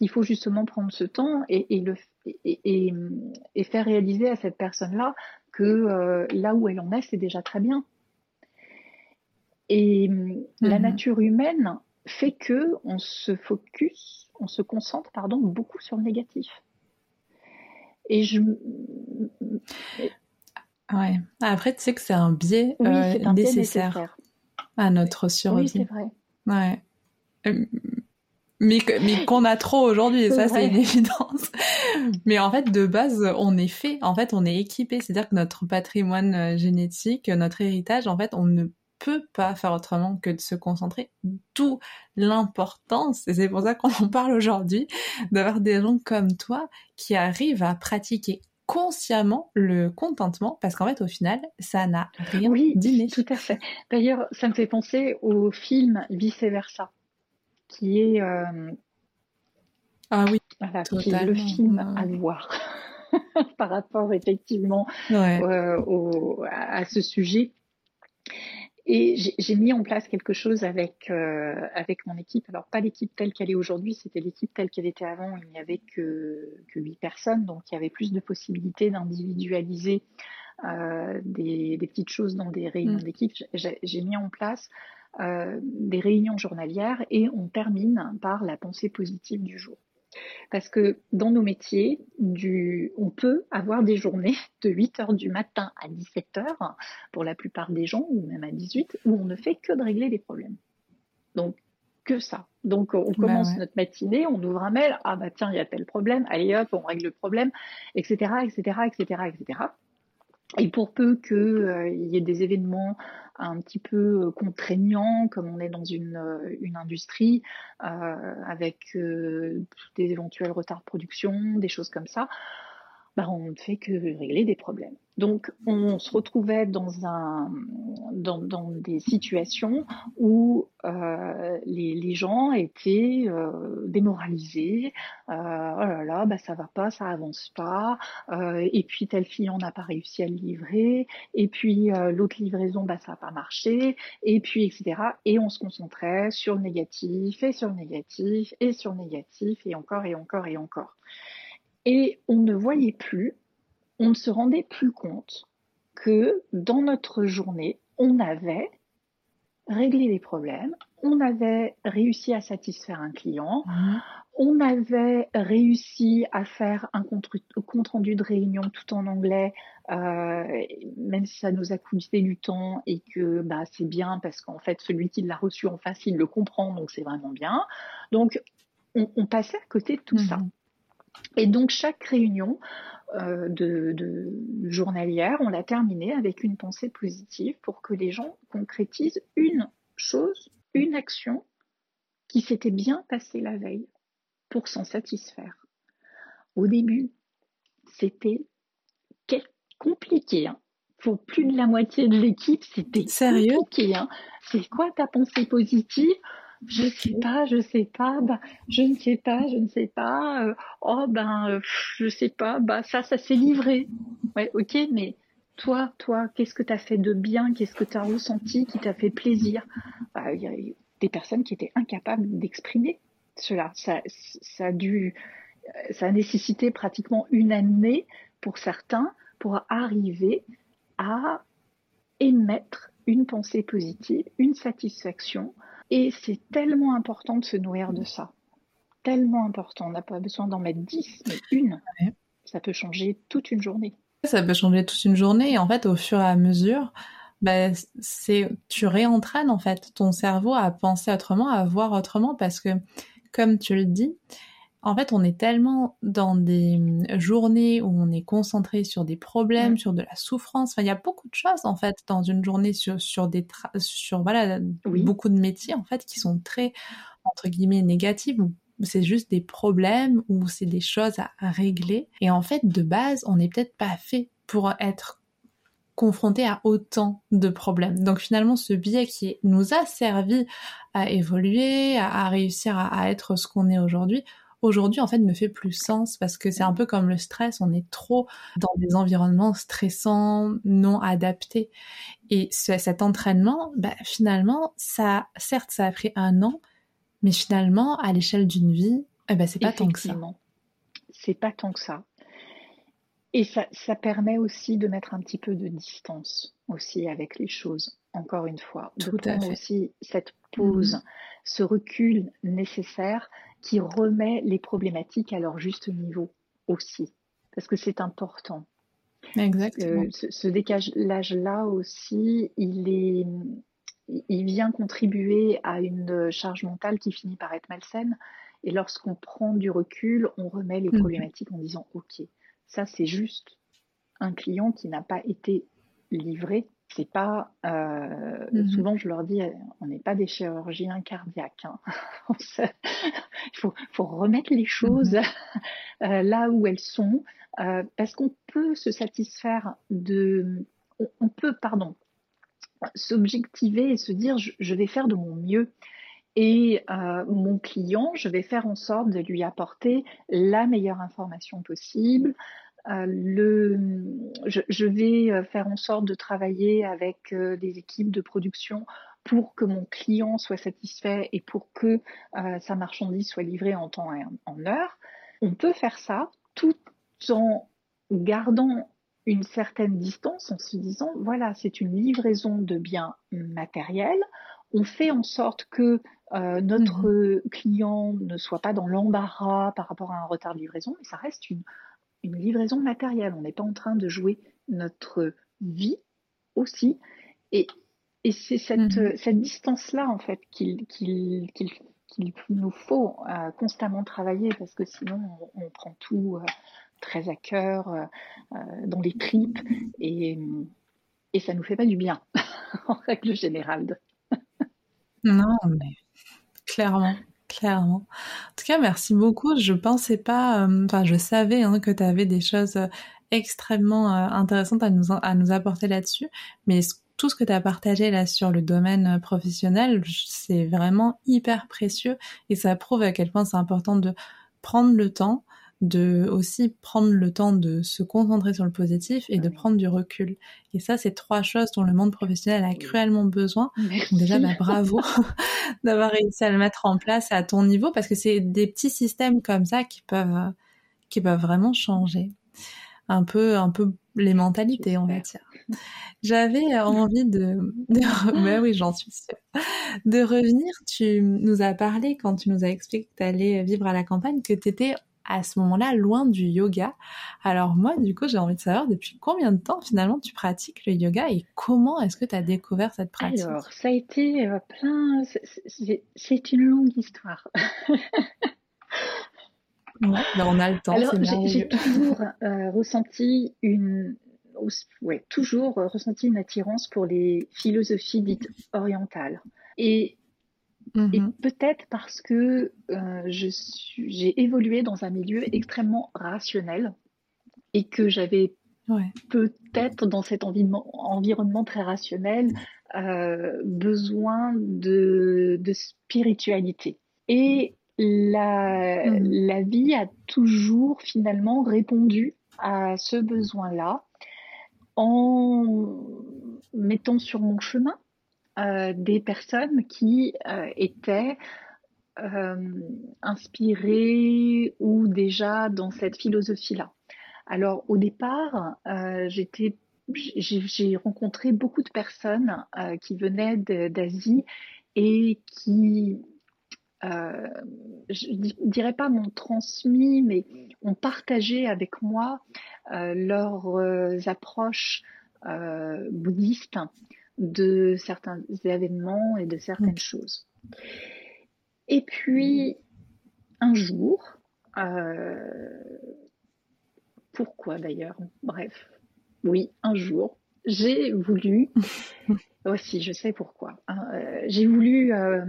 qu'il faut justement prendre ce temps et, et le et, et, faire réaliser à cette personne-là que euh, là où elle en est, c'est déjà très bien. Et la mhm. nature humaine fait que on se focus, on se concentre, pardon, beaucoup sur le négatif. Et je. Ouais. Après, tu sais que c'est un biais euh, nécessaire, à notre survie. Oui, c'est vrai. Ouais. Euh, mais, mais qu'on a trop aujourd'hui, ça c'est une évidence. Mais en fait, de base, on est fait, en fait, on est équipé. C'est-à-dire que notre patrimoine euh, génétique, notre héritage, en fait, on ne peut pas faire autrement que de se concentrer. D'où l'importance, et c'est pour ça qu'on en parle aujourd'hui, d'avoir des gens comme toi qui arrivent à pratiquer consciemment le contentement parce qu'en fait au final ça n'a rien oui, d'inné. Tout à fait. D'ailleurs ça me fait penser au film Vice versa qui est, euh, ah oui, le film à voir [laughs] par rapport effectivement euh, à ce sujet. Et j'ai mis en place quelque chose avec, euh, avec mon équipe. Alors, pas l'équipe telle qu'elle est aujourd'hui, c'était l'équipe telle qu'elle était avant. Il n'y avait que, que 8 personnes, donc il y avait plus de possibilités d'individualiser des, petites choses dans des réunions mm. d'équipe. J'ai mis en place euh, des réunions journalières et on termine par la pensée positive du jour. Parce que dans nos métiers, du, on peut avoir des journées de 8 heures du matin à 17 heures pour la plupart des gens, ou même à 18, où on ne fait que de régler des problèmes. Donc, que ça. Donc, on bah commence notre matinée, on ouvre un mail, ah bah tiens, il y a tel problème, allez hop, on règle le problème, etc., etc., etc., etc. Et pour peu qu'il euh, y ait des événements un petit peu euh, contraignants, comme on est dans une, euh, industrie, avec des éventuels retards de production, des choses comme ça, bah, on ne fait que régler des problèmes. Donc, on se retrouvait dans, des situations où euh, les, gens étaient euh, démoralisés. Euh, oh là là, bah, ça va pas, ça avance pas. Et puis, telle fille, on n'a pas réussi à le livrer. Et puis, l'autre livraison, bah, ça n'a pas marché. Et puis, etc. Et on se concentrait sur négatif, et sur négatif, et sur négatif, et encore, et encore, et encore. Et on ne voyait plus, on ne se rendait plus compte que dans notre journée, on avait réglé les problèmes, on avait réussi à satisfaire un client, mmh. on avait réussi à faire un compte, rendu de réunion tout en anglais, euh, même si ça nous a coûté du temps et que bah, c'est bien parce qu'en fait celui qui l'a reçu en face, il le comprend, donc c'est vraiment bien. Donc on, passait à côté de tout ça. Et donc chaque réunion euh, de, journalière, on l'a terminée avec une pensée positive pour que les gens concrétisent une chose, une action qui s'était bien passée la veille pour s'en satisfaire. Au début, c'était compliqué. Hein. Pour plus de la moitié de l'équipe, c'était compliqué. Hein. C'est quoi ta pensée positive? Je sais pas, je sais pas, bah, je ne sais pas, je ne sais pas, euh, oh ben, euh, je sais pas, bah ça, ça s'est livré. Ouais, ok, mais toi, toi, qu'est-ce que tu as fait de bien, qu'est-ce que tu as ressenti qui t'a fait plaisir? Bah, Il y a des personnes qui étaient incapables d'exprimer cela. Ça, ça a dû, ça a nécessité pratiquement une année pour certains pour arriver à émettre une pensée positive, une satisfaction, et c'est tellement important de se nourrir de ça. Tellement important. On n'a pas besoin d'en mettre dix, mais une. Ça peut changer toute une journée. Ça peut changer toute une journée. Et en fait, au fur et à mesure, bah, c'est, tu réentraînes en fait ton cerveau à penser autrement, à voir autrement, parce que, comme tu le dis, en fait, on est tellement dans des hum, journées où on est concentré sur des problèmes, sur de la souffrance. Enfin, il y a beaucoup de choses en fait dans une journée sur sur des sur voilà beaucoup de métiers en fait qui sont très entre guillemets négatifs c'est juste des problèmes ou c'est des choses à, régler. Et en fait, de base, on n'est peut-être pas fait pour être confronté à autant de problèmes. Donc finalement, ce biais qui nous a servi à évoluer, à, réussir à, être ce qu'on est aujourd'hui, aujourd'hui en fait ne fait plus sens parce que c'est un peu comme le stress, on est trop dans des environnements stressants, non adaptés. Et cet entraînement, bah, finalement, ça, certes, ça a pris un an, mais finalement, à l'échelle d'une vie, eh ben, c'est pas tant que ça. C'est pas tant que ça. Et ça, ça, permet aussi de mettre un petit peu de distance aussi avec les choses, encore une fois. de prendre aussi cette pause, mm-hmm. ce recul nécessaire qui remet les problématiques à leur juste niveau aussi. Parce que c'est important. Exactement. ce, ce décalage-là aussi, il est, il vient contribuer à une charge mentale qui finit par être malsaine. Et lorsqu'on prend du recul, on remet les mm. problématiques en disant OK, ça c'est juste un client qui n'a pas été livré. C'est pas euh, mm-hmm. souvent je leur dis on n'est pas des chirurgiens cardiaques. Hein. [laughs] Il faut, remettre les choses mm-hmm. euh, là où elles sont euh, parce qu'on peut se satisfaire de on peut pardon s'objectiver et se dire je, vais faire de mon mieux. Et euh, mon client, je vais faire en sorte de lui apporter la meilleure information possible. Euh, le, je, vais euh, faire en sorte de travailler avec des équipes de production pour que mon client soit satisfait et pour que sa marchandise soit livrée en temps et en heure. On peut faire ça tout en gardant une certaine distance en se disant, voilà, c'est une livraison de biens matériels. On fait en sorte que euh, notre mhm. client ne soit pas dans l'embarras par rapport à un retard de livraison, mais ça reste une, livraison matérielle. On n'est pas en train de jouer notre vie aussi. Et, c'est cette, mhm. distance-là, en fait, qu'il nous faut euh, constamment travailler parce que sinon on, prend tout euh, très à cœur, euh, euh, dans les tripes, et, et ça nous fait pas du bien, [laughs] en règle générale. non, mais clairement. Clairement. En tout cas, merci beaucoup. Je pensais pas, euh, enfin, je savais hein, que tu avais des choses extrêmement intéressantes à nous, à nous apporter là-dessus, mais tout ce que tu as partagé là sur le domaine professionnel, c'est vraiment hyper précieux et ça prouve à quel point c'est important de prendre le temps de aussi prendre le temps de se concentrer sur le positif et de prendre du recul. Et ça, c'est trois choses dont le monde professionnel a cruellement besoin. [laughs] déjà, bah, bravo [laughs] d'avoir réussi à le mettre en place à ton niveau parce que c'est des petits systèmes comme ça qui peuvent, qui peuvent vraiment changer un peu, un peu les mentalités, on va dire. J'avais [laughs] envie de, de... Ben oui, j'en suis sûre. De revenir, tu nous as parlé quand tu nous as expliqué que tu allais vivre à la campagne, que tu étais à ce moment-là loin du yoga. Alors moi, du coup, j'ai envie de savoir depuis combien de temps finalement tu pratiques le yoga et comment est-ce que tu as découvert cette pratique? Alors, ça a été euh, plein... C'est une longue histoire. [laughs] ouais, ben, on a le temps. Alors, j'ai toujours [laughs] euh, ressenti une... Ouais, toujours ressenti une attirance pour les philosophies dites orientales. Et et mm-hmm. peut-être parce que euh, j'ai évolué dans un milieu extrêmement rationnel et que j'avais peut-être dans cet environnement, très rationnel euh, besoin de, spiritualité. Et la, mm. la vie a toujours finalement répondu à ce besoin-là en mettant sur mon chemin euh, des personnes qui euh, étaient euh, inspirées ou déjà dans cette philosophie-là. Alors au départ, j'ai rencontré beaucoup de personnes qui venaient d'Asie et qui, euh, je dirais pas m'ont transmis, mais ont partagé avec moi leurs approches bouddhistes de certains événements et de certaines choses. Et puis, un jour, euh, pourquoi d'ailleurs Bref, oui, un jour, j'ai voulu, [laughs] aussi je sais pourquoi, hein, euh, j'ai voulu, euh,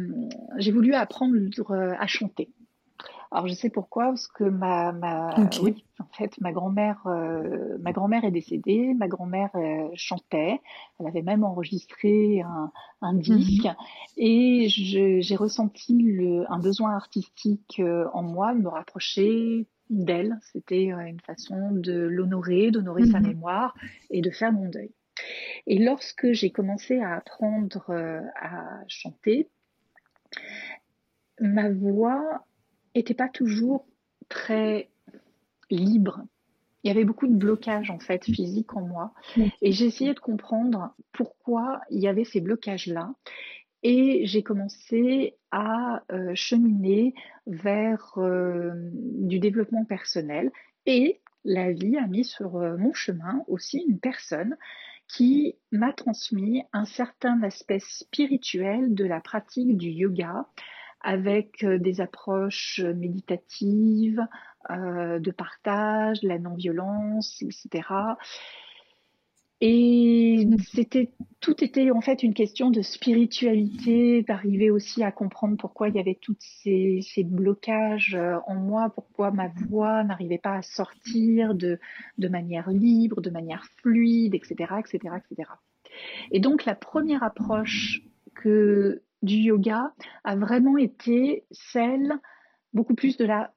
j'ai voulu apprendre à chanter. Alors je sais pourquoi, parce que ma, ma oui, en fait, ma grand-mère, euh, ma grand-mère est décédée. Ma grand-mère euh, chantait. Elle avait même enregistré un, un mhm. disque, et j'ai ressenti le, un besoin artistique euh, en moi de me rapprocher d'elle. C'était une façon de l'honorer, d'honorer sa mhm. mémoire et de faire mon deuil. Et lorsque j'ai commencé à apprendre à chanter, ma voix était pas toujours très libre. Il y avait beaucoup de blocages en fait physiques en moi. Et j'ai essayé de comprendre pourquoi il y avait ces blocages là et j'ai commencé à euh, cheminer vers euh, du développement personnel. Et la vie a mis sur euh, mon chemin aussi une personne qui m'a transmis un certain aspect spirituel de la pratique du yoga avec euh, des approches méditatives, euh, de partage, la non-violence, etc. Et tout était en fait une question de spiritualité, d'arriver aussi à comprendre pourquoi il y avait tous ces, blocages euh, en moi, pourquoi ma voix n'arrivait pas à sortir de, de manière libre, de manière fluide, etc., etc., etc. Et donc la première approche que du yoga a vraiment été celle beaucoup plus de la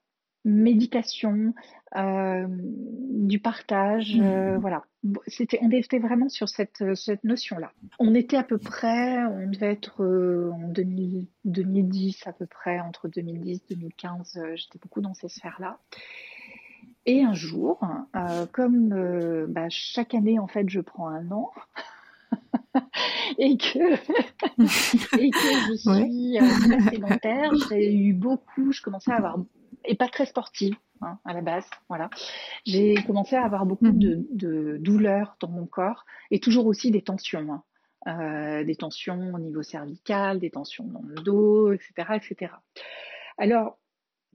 méditation, euh, du partage, euh, mmh. voilà. C'était, on était vraiment sur cette, cette notion-là. On était à peu près, on devait être euh, en 2010 à peu près, entre 2010 et 2015, j'étais beaucoup dans ces sphères-là. Et un jour, comme bah, chaque année en fait je prends un an, [laughs] et que [laughs] et que je suis euh, très sédentaire. J'ai eu beaucoup, je commençais à avoir et pas très sportive hein, à la base, voilà. J'ai commencé à avoir beaucoup mhm. de, de, douleurs dans mon corps et toujours aussi des tensions. Hein. Euh, des tensions au niveau cervical, des tensions dans le dos, etc., etc. Alors,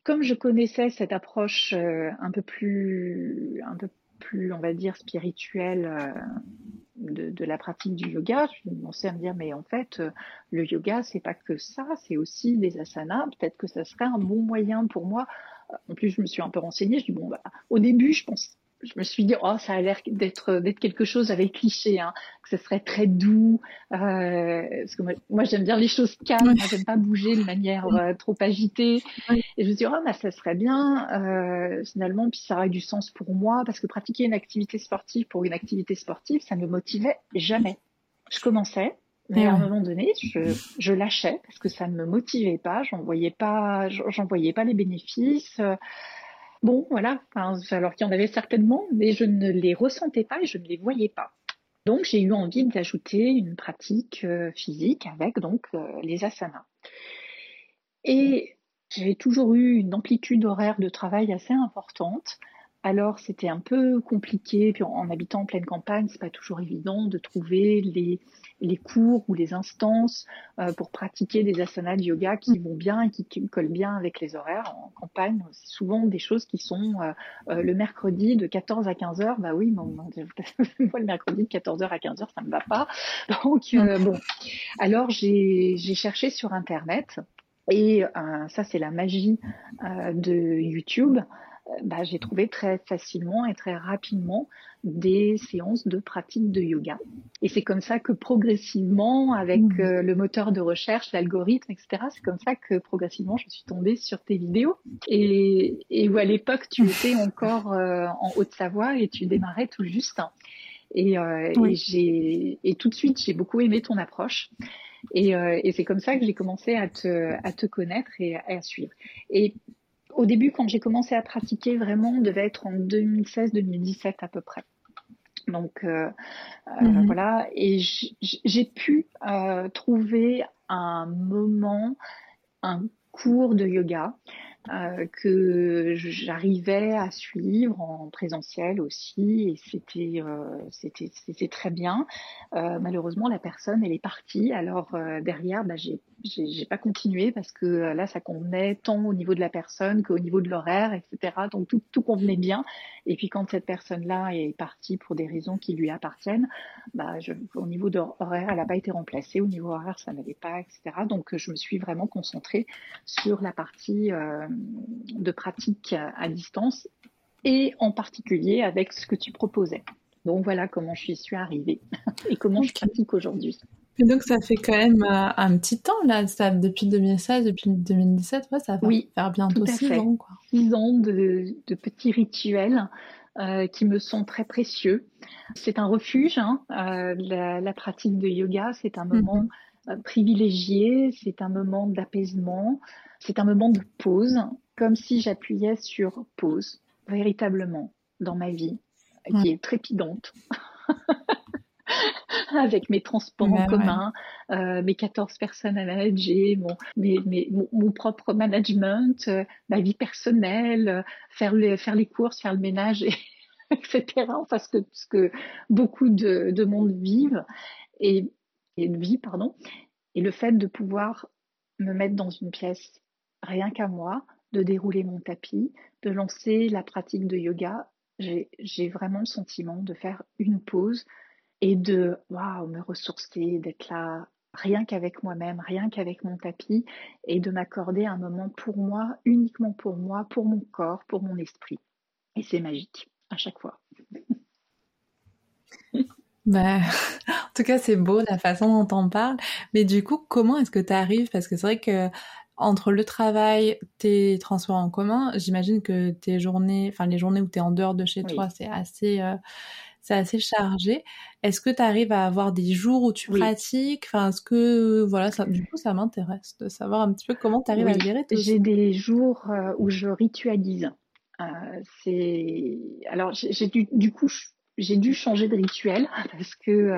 comme je connaissais cette approche euh, un peu plus, un peu plus, on va dire, spirituelle euh, de, la pratique du yoga, je commençais à me dire, mais en fait, euh, le yoga, c'est pas que ça, c'est aussi des asanas. Peut-être que ça serait un bon moyen pour moi. En plus, je me suis un peu renseignée. Je dis, bon, bah, au début, je pense, je me suis dit, oh, ça a l'air d'être d'être quelque chose avec cliché, hein, que ce serait très doux. Euh, parce que moi, j'aime bien les choses calmes, moi, j'aime pas bouger de manière euh, trop agitée. Et je me suis dit, oh, bah, ça serait bien, euh, finalement, puis ça aurait du sens pour moi, parce que pratiquer une activité sportive pour une activité sportive, ça ne me motivait jamais. Je commençais, mais à un moment donné, je, je lâchais parce que ça ne me motivait pas, j'en voyais pas, j'en voyais pas les bénéfices. Bon, voilà, alors qu'il y en avait certainement, mais je ne les ressentais pas et je ne les voyais pas. Donc j'ai eu envie d'ajouter une pratique euh, physique avec donc euh, les asanas. Et j'avais toujours eu une amplitude horaire de travail assez importante. Alors c'était un peu compliqué, puis en, habitant en pleine campagne, c'est pas toujours évident de trouver les, les cours ou les instances euh, pour pratiquer des asanas de yoga qui vont bien et qui, collent bien avec les horaires. En campagne, c'est souvent des choses qui sont euh, euh, le mercredi de 14 à 15 heures. Bah oui, [laughs] moi le mercredi de 14 heures à 15 heures, ça me va pas. Donc bon, alors j'ai cherché sur internet et ça c'est la magie de YouTube. Bah, j'ai trouvé très facilement et très rapidement des séances de pratique de yoga. Et c'est comme ça que progressivement, avec mmh. euh, le moteur de recherche, l'algorithme, etc., c'est comme ça que progressivement je suis tombée sur tes vidéos. Et, et où à l'époque tu étais encore euh, en Haute-Savoie et tu démarrais tout juste. Et, euh, et, tout de suite, j'ai beaucoup aimé ton approche. Et, euh, et c'est comme ça que j'ai commencé à te, à te connaître et à suivre. Et au début, quand j'ai commencé à pratiquer, vraiment, on devait être en 2016-2017 à peu près. Donc euh, euh, mhm. voilà, et j'ai pu euh, trouver un moment, un cours de yoga euh, que j'arrivais à suivre en présentiel aussi et c'était euh, c'était c'était très bien. Euh, malheureusement la personne elle est partie. Alors euh, derrière bah, j'ai j'ai pas continué parce que euh, là ça convenait tant au niveau de la personne qu'au niveau de l'horaire etc donc tout tout convenait bien. Et puis quand cette personne là est partie pour des raisons qui lui appartiennent bah je, au niveau de l'horaire elle n'a pas été remplacée. Au niveau horaire ça n'allait pas etc donc je me suis vraiment concentrée sur la partie euh, de pratique à distance et en particulier avec ce que tu proposais. Donc voilà comment je suis arrivée [laughs] et comment je pratique aujourd'hui. Et donc ça fait quand même euh, un petit temps là, ça, depuis 2016, depuis 2017, ça va faire bientôt six ans. Quoi. Six ans de, petits rituels euh, qui me sont très précieux. C'est un refuge, hein, euh, la, pratique de yoga, c'est un moment mhm. privilégié, c'est un moment d'apaisement, c'est un moment de pause, comme si j'appuyais sur pause, véritablement, dans ma vie, qui est trépidante. [laughs] avec mes transports en commun, euh, mes 14 personnes à manager, mon, mon, propre management, euh, ma vie personnelle, euh, faire, les, faire les courses, faire le ménage, etc. Parce que, ce que beaucoup de, monde vivent et, et vit, pardon. Et le fait de pouvoir me mettre dans une pièce rien qu'à moi, de dérouler mon tapis, de lancer la pratique de yoga j'ai vraiment le sentiment de faire une pause et de waouh, me ressourcer, d'être là rien qu'avec moi-même, rien qu'avec mon tapis et de m'accorder un moment pour moi, uniquement pour moi, pour mon corps, pour mon esprit. Et c'est magique à chaque fois. [laughs] Bah, en tout cas, c'est beau la façon dont on parle. Mais du coup, comment est-ce que tu arrives Parce que c'est vrai que entre le travail, tes transports en commun, j'imagine que tes journées, enfin les journées où tu es en dehors de chez toi, c'est assez, euh, c'est assez chargé. Est-ce que tu arrives à avoir des jours où tu pratiques? Enfin, est-ce que voilà, ça, du coup, ça m'intéresse de savoir un petit peu comment tu arrives à gérer. J'ai des jours euh, où je ritualise. Euh, c'est alors j'ai du, du coup j'ai dû changer de rituel [laughs] parce que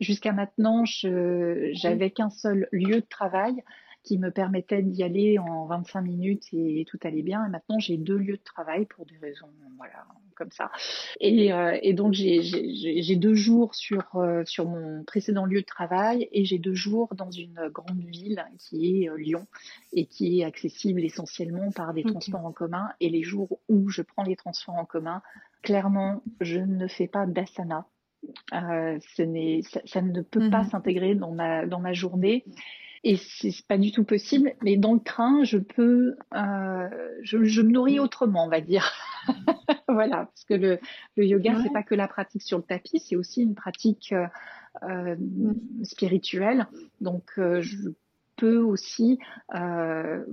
jusqu'à maintenant, j'avais qu'un seul lieu de travail qui me permettait d'y aller en 25 minutes et, tout allait bien. Et maintenant, j'ai deux lieux de travail pour des raisons, voilà, comme ça. Et, euh, et donc, j'ai deux jours sur, euh, sur mon précédent lieu de travail et j'ai deux jours dans une grande ville qui est euh, Lyon et qui est accessible essentiellement par des transports en commun. Et les jours où je prends les transports en commun, clairement, je ne fais pas d'asana. Euh, ce ça, ça, ne peut pas mhm. s'intégrer dans ma, dans ma journée et c'est pas du tout possible. Mais dans le train, je peux, euh, je, je, me nourris autrement, on va dire. [laughs] voilà, parce que le, le yoga, c'est pas que la pratique sur le tapis, c'est aussi une pratique euh, euh spirituelle. Donc, je peux aussi euh,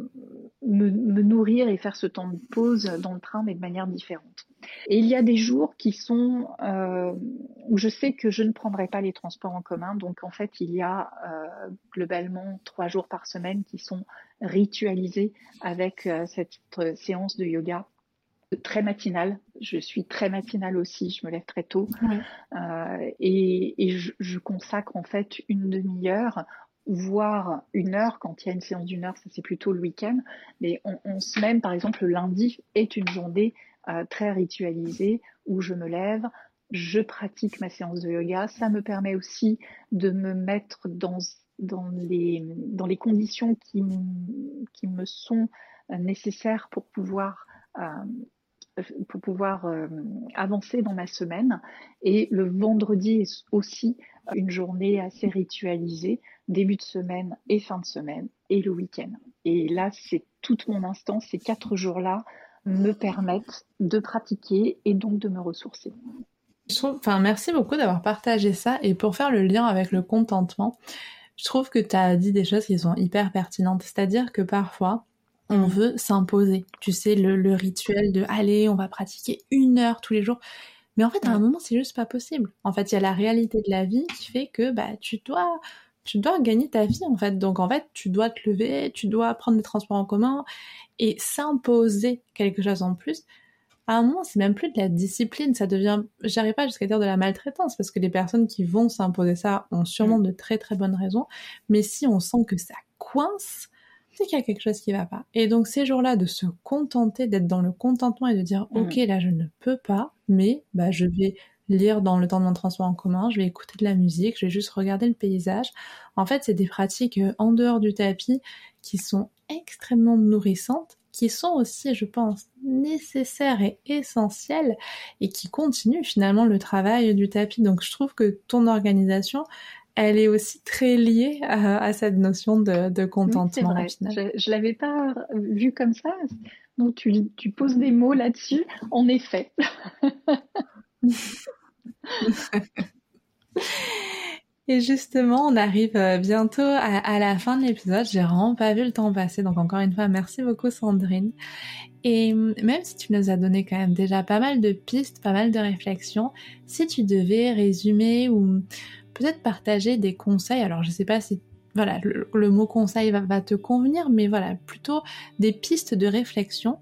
me, me, nourrir et faire ce temps de pause dans le train, mais de manière différente. Et il y a des jours qui sont euh, où je sais que je ne prendrai pas les transports en commun. Donc en fait, il y a euh, globalement trois jours par semaine qui sont ritualisés avec cette séance de yoga très matinale. Je suis très matinale aussi, je me lève très tôt euh, et, et je, je, consacre en fait une demi-heure voire une heure quand il y a une séance d'une heure, ça c'est plutôt le week-end. Mais on, on semaine, par exemple, le lundi est une journée euh, très ritualisée où je me lève, je pratique ma séance de yoga. Ça me permet aussi de me mettre dans, les, conditions qui, me sont nécessaires pour pouvoir, euh, pour pouvoir euh, avancer dans ma semaine. Et le vendredi est aussi une journée assez ritualisée, début de semaine et fin de semaine, et le week-end. Et là, c'est toute mon instance, ces quatre jours-là me permettent de pratiquer et donc de me ressourcer. enfin, merci beaucoup d'avoir partagé ça. Et pour faire le lien avec le contentement, je trouve que tu as dit des choses qui sont hyper pertinentes. C'est-à-dire que parfois, on veut s'imposer. Tu sais, le, rituel de aller, on va pratiquer une heure tous les jours. Mais en fait, à un moment, c'est juste pas possible. En fait, il y a la réalité de la vie qui fait que bah, tu dois tu dois gagner ta vie en fait. Donc en fait, tu dois te lever, tu dois prendre des transports en commun et s'imposer quelque chose en plus. À un moment, c'est même plus de la discipline, ça devient, j'arrive pas jusqu'à dire de la maltraitance, parce que les personnes qui vont s'imposer ça ont sûrement mm. de très très bonnes raisons, mais si on sent que ça coince, c'est qu'il y a quelque chose qui va pas. Et donc ces jours-là, de se contenter, d'être dans le contentement et de dire, mm. ok, là je ne peux pas, mais bah je vais lire dans le temps de mon transport en commun, je vais écouter de la musique, je vais juste regarder le paysage. En fait, c'est des pratiques euh, en dehors du tapis qui sont extrêmement nourrissantes, qui sont aussi, je pense, nécessaires et essentielles et qui continuent finalement le travail du tapis. Donc je trouve que ton organisation, elle est aussi très liée à, cette notion de, contentement. Oui, vrai. Je, ne l'avais pas vu comme ça. Donc tu, tu poses des mots là-dessus. En effet. [laughs] Et justement, on arrive euh, bientôt à, la fin de l'épisode. J'ai vraiment pas vu le temps passer. Donc encore une fois, merci beaucoup Sandrine. Et hum, même si tu nous as donné quand même déjà pas mal de pistes, pas mal de réflexions, si tu devais résumer ou peut-être partager des conseils, alors je sais pas si voilà, le, mot conseil va, te convenir, mais voilà, plutôt des pistes de réflexion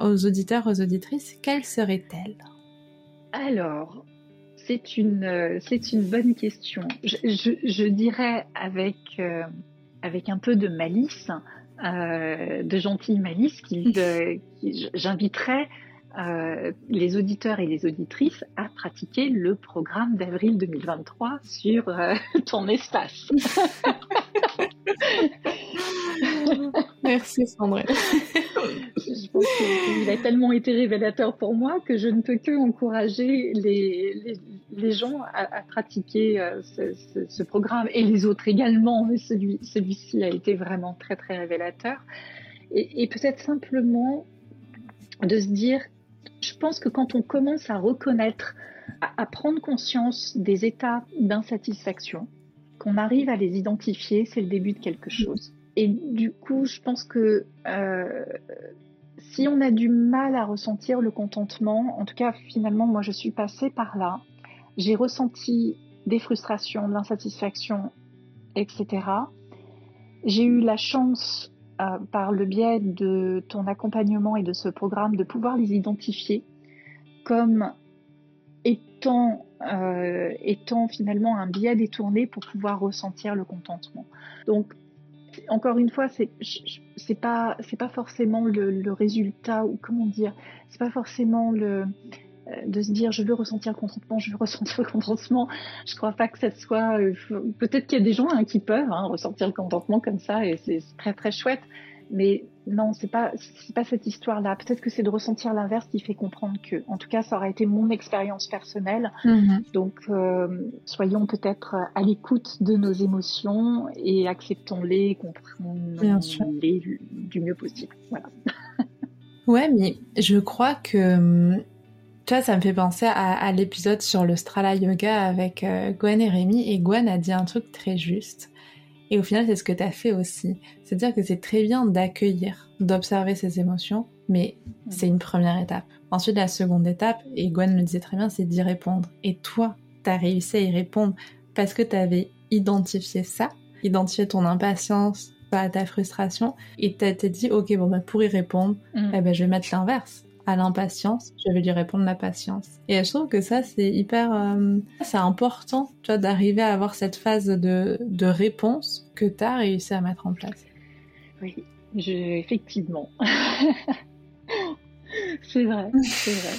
aux auditeurs, aux auditrices, quelles seraient-elles? Alors, c'est une, euh, c'est une bonne question. Je, dirais avec, euh, avec un peu de malice, euh, de gentille malice, qui, [laughs] j'inviterais les auditeurs et les auditrices à pratiquer le programme d'avril 2023 sur [laughs] ton espace. [laughs] Merci Sandrine. je pense qu'il a tellement été révélateur pour moi que je ne peux que encourager les, les, gens à, pratiquer euh, ce, programme et les autres également, mais celui, celui-ci a été vraiment très très révélateur. Et, peut-être simplement de se dire, je pense que quand on commence à reconnaître, à, prendre conscience des états d'insatisfaction, qu'on arrive à les identifier, c'est le début de quelque chose. Et du coup, je pense que euh, si on a du mal à ressentir le contentement, en tout cas finalement moi je suis passée par là, j'ai ressenti des frustrations, de l'insatisfaction, etc. J'ai eu la chance euh, par le biais de ton accompagnement et de ce programme de pouvoir les identifier comme étant, euh, étant finalement un biais détourné pour pouvoir ressentir le contentement. Donc encore une fois, c'est pas pas forcément le, résultat ou comment dire, c'est pas forcément le de se dire je veux ressentir le contentement, je veux ressentir le contentement. Je crois pas que ça soit. Euh, peut-être qu'il y a des gens hein, qui peuvent hein, ressentir le contentement comme ça et c'est très très chouette. Mais non, c'est pas c'est pas cette histoire-là. Peut-être que c'est de ressentir l'inverse qui fait comprendre que. En tout cas, ça aurait été mon expérience personnelle. Mm-hmm. Donc, euh, soyons peut-être à l'écoute de nos émotions et acceptons-les, comprenons-les du mieux possible. Voilà. ouais, mais je crois que tu vois, ça me fait penser à, l'épisode sur le Strala Yoga avec euh, Gwen et Rémi. Et Gwen a dit un truc très juste. Et au final, c'est ce que tu as fait aussi. C'est-à-dire que c'est très bien d'accueillir, d'observer ses émotions, mais c'est une première étape. Ensuite, la seconde étape, et Gwen le disait très bien, c'est d'y répondre. Et toi, tu as réussi à y répondre parce que tu avais identifié ça, identifié ton impatience, ta frustration, et tu t'es dit, ok, bon, bah, pour y répondre, mm. eh ben, je vais mettre l'inverse à l'impatience, je vais lui répondre la patience. Et je trouve que ça, c'est hyper, euh, c'est important, tu vois, d'arriver à avoir cette phase de, de réponse que tu as réussi à mettre en place. Oui, je, effectivement. [laughs] c'est vrai, c'est vrai.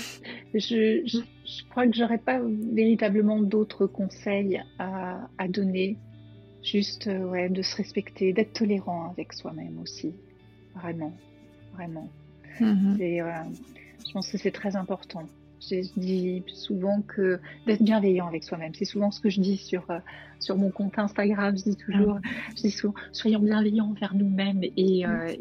Je, je, je, crois que j'aurais pas véritablement d'autres conseils à, à donner. Juste, euh, ouais, de se respecter, d'être tolérant avec soi-même aussi. Vraiment, vraiment. Mhm. Euh, je pense que c'est très important. Je dis souvent que d'être bienveillant avec soi-même. C'est souvent ce que je dis sur, euh, sur mon compte Instagram. Je dis toujours, mhm. je dis souvent, soyons bienveillants envers nous-mêmes et, euh,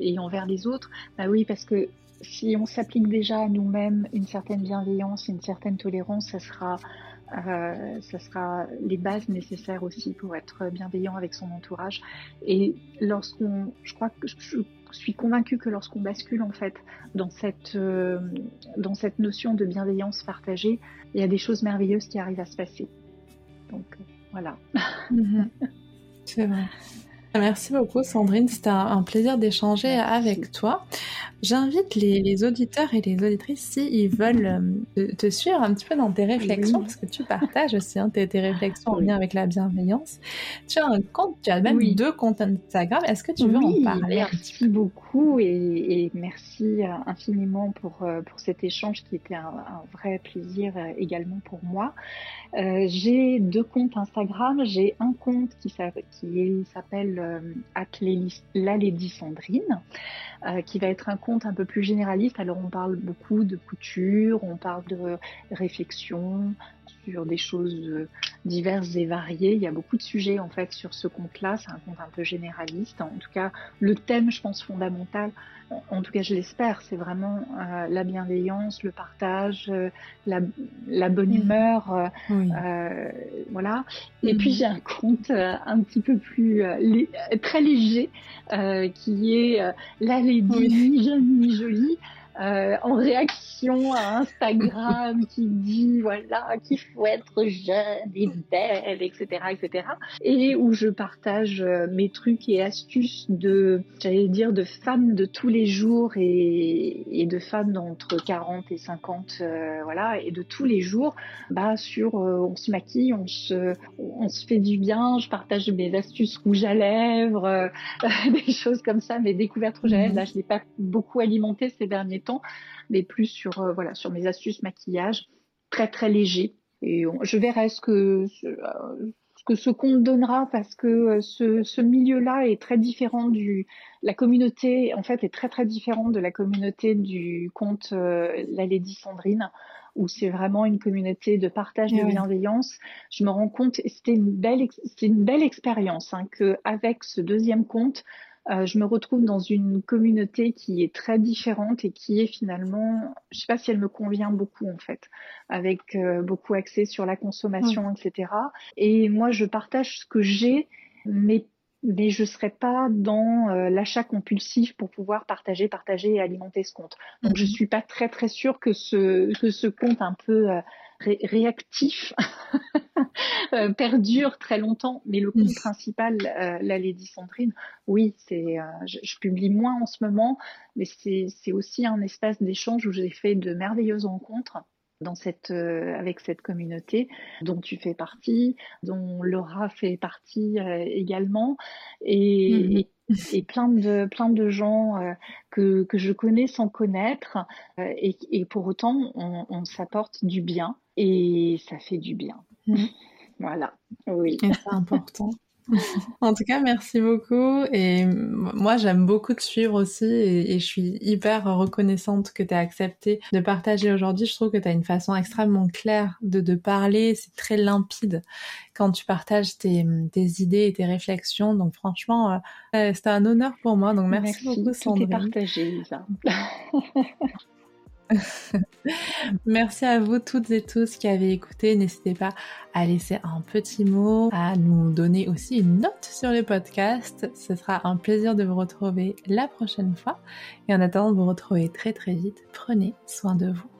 et, envers les autres. Bah oui, parce que si on s'applique déjà à nous-mêmes une certaine bienveillance, une certaine tolérance, ça sera, euh, ça sera les bases nécessaires aussi pour être bienveillant avec son entourage. Et lorsqu'on, je crois que je, suis convaincue que lorsqu'on bascule en fait dans cette, euh, dans cette notion de bienveillance partagée, il y a des choses merveilleuses qui arrivent à se passer. Donc euh, voilà. Mhm. [laughs] C'est vrai. Merci beaucoup Sandrine, c'était un, plaisir d'échanger avec toi. J'invite les, auditeurs et les auditrices, s'ils veulent euh, te, suivre un petit peu dans tes réflexions, parce que tu partages aussi hein, tes, réflexions en lien avec la bienveillance. Tu as un compte, tu as même deux comptes Instagram. Est-ce que tu veux en parler Merci beaucoup et, merci euh, infiniment pour, euh, pour cet échange qui était un, vrai plaisir également pour moi. j'ai deux comptes Instagram. J'ai un compte qui s'appelle euh, La Lady Sandrine, euh, qui va être un compte un peu plus généraliste. Alors on parle beaucoup de couture, on parle de réflexion, sur des choses euh, diverses et variées. Il y a beaucoup de sujets en fait sur ce compte-là. C'est un compte un peu généraliste. En tout cas, le thème, je pense, fondamental, en tout cas, je l'espère, c'est vraiment euh, la bienveillance, le partage, euh, la, la, bonne humeur, voilà. Et puis mmh. j'ai un compte un petit peu plus très léger qui est la Lady ni jeune ni jolie. Euh, en réaction à Instagram qui dit voilà qu'il faut être jeune et belle, etc., etc. Et où je partage euh, mes trucs et astuces de, j'allais dire, de femmes de tous les jours et, et de femmes d'entre 40 et 50, euh, voilà, et de tous les jours, bah sur, on se maquille, on se, on se fait du bien. Je partage mes astuces rouge à lèvres, [laughs] des choses comme ça, mes découvertes rouge à lèvres. Là, je l'ai pas beaucoup alimenté ces derniers mais plus sur euh, voilà sur mes astuces maquillage, très très léger. Et je verrai ce que ce, euh, que ce compte donnera parce que euh, ce, ce milieu-là est très différent du la communauté en fait est très très différente de la communauté du compte la Lady Sandrine où c'est vraiment une communauté de partage de bienveillance. Je me rends compte, c'était une belle, c'est une belle expérience hein, que avec ce deuxième compte, euh, je me retrouve dans une communauté qui est très différente et qui est finalement, je sais pas si elle me convient beaucoup en fait, avec euh, beaucoup axé sur la consommation, etc. Et moi, je partage ce que j'ai, mais mais je serais pas dans euh, l'achat compulsif pour pouvoir partager, partager et alimenter ce compte. Donc je mhm. suis pas très très sûre que ce que ce compte un peu réactif [laughs] euh, perdure très longtemps. Mais le compte principal, euh, la Lady Sandrine, oui, c'est, euh, je, je, publie moins en ce moment, mais c'est aussi un espace d'échange où j'ai fait de merveilleuses rencontres dans cette, avec cette communauté dont tu fais partie, dont Laura fait partie également, et, mm-hmm. et plein de plein de gens euh, que, que je connais sans connaître euh, et, et, pour autant on, on s'apporte du bien et ça fait du bien. Mmh. Voilà, oui. C'est important. [laughs] en tout cas, merci beaucoup. Et moi, j'aime beaucoup te suivre aussi et, je suis hyper reconnaissante que tu as accepté de partager aujourd'hui. Je trouve que tu as une façon extrêmement claire de, de parler. C'est très limpide quand tu partages tes, tes, idées et tes réflexions. Donc franchement, euh, c'était un honneur pour moi. Donc merci, beaucoup, Sandrine. Partagé. [laughs] [laughs] Merci à vous toutes et tous qui avez écouté. N'hésitez pas à laisser un petit mot, à nous donner aussi une note sur le podcast. Ce sera un plaisir de vous retrouver la prochaine fois. Et en attendant de vous retrouver très très vite, prenez soin de vous.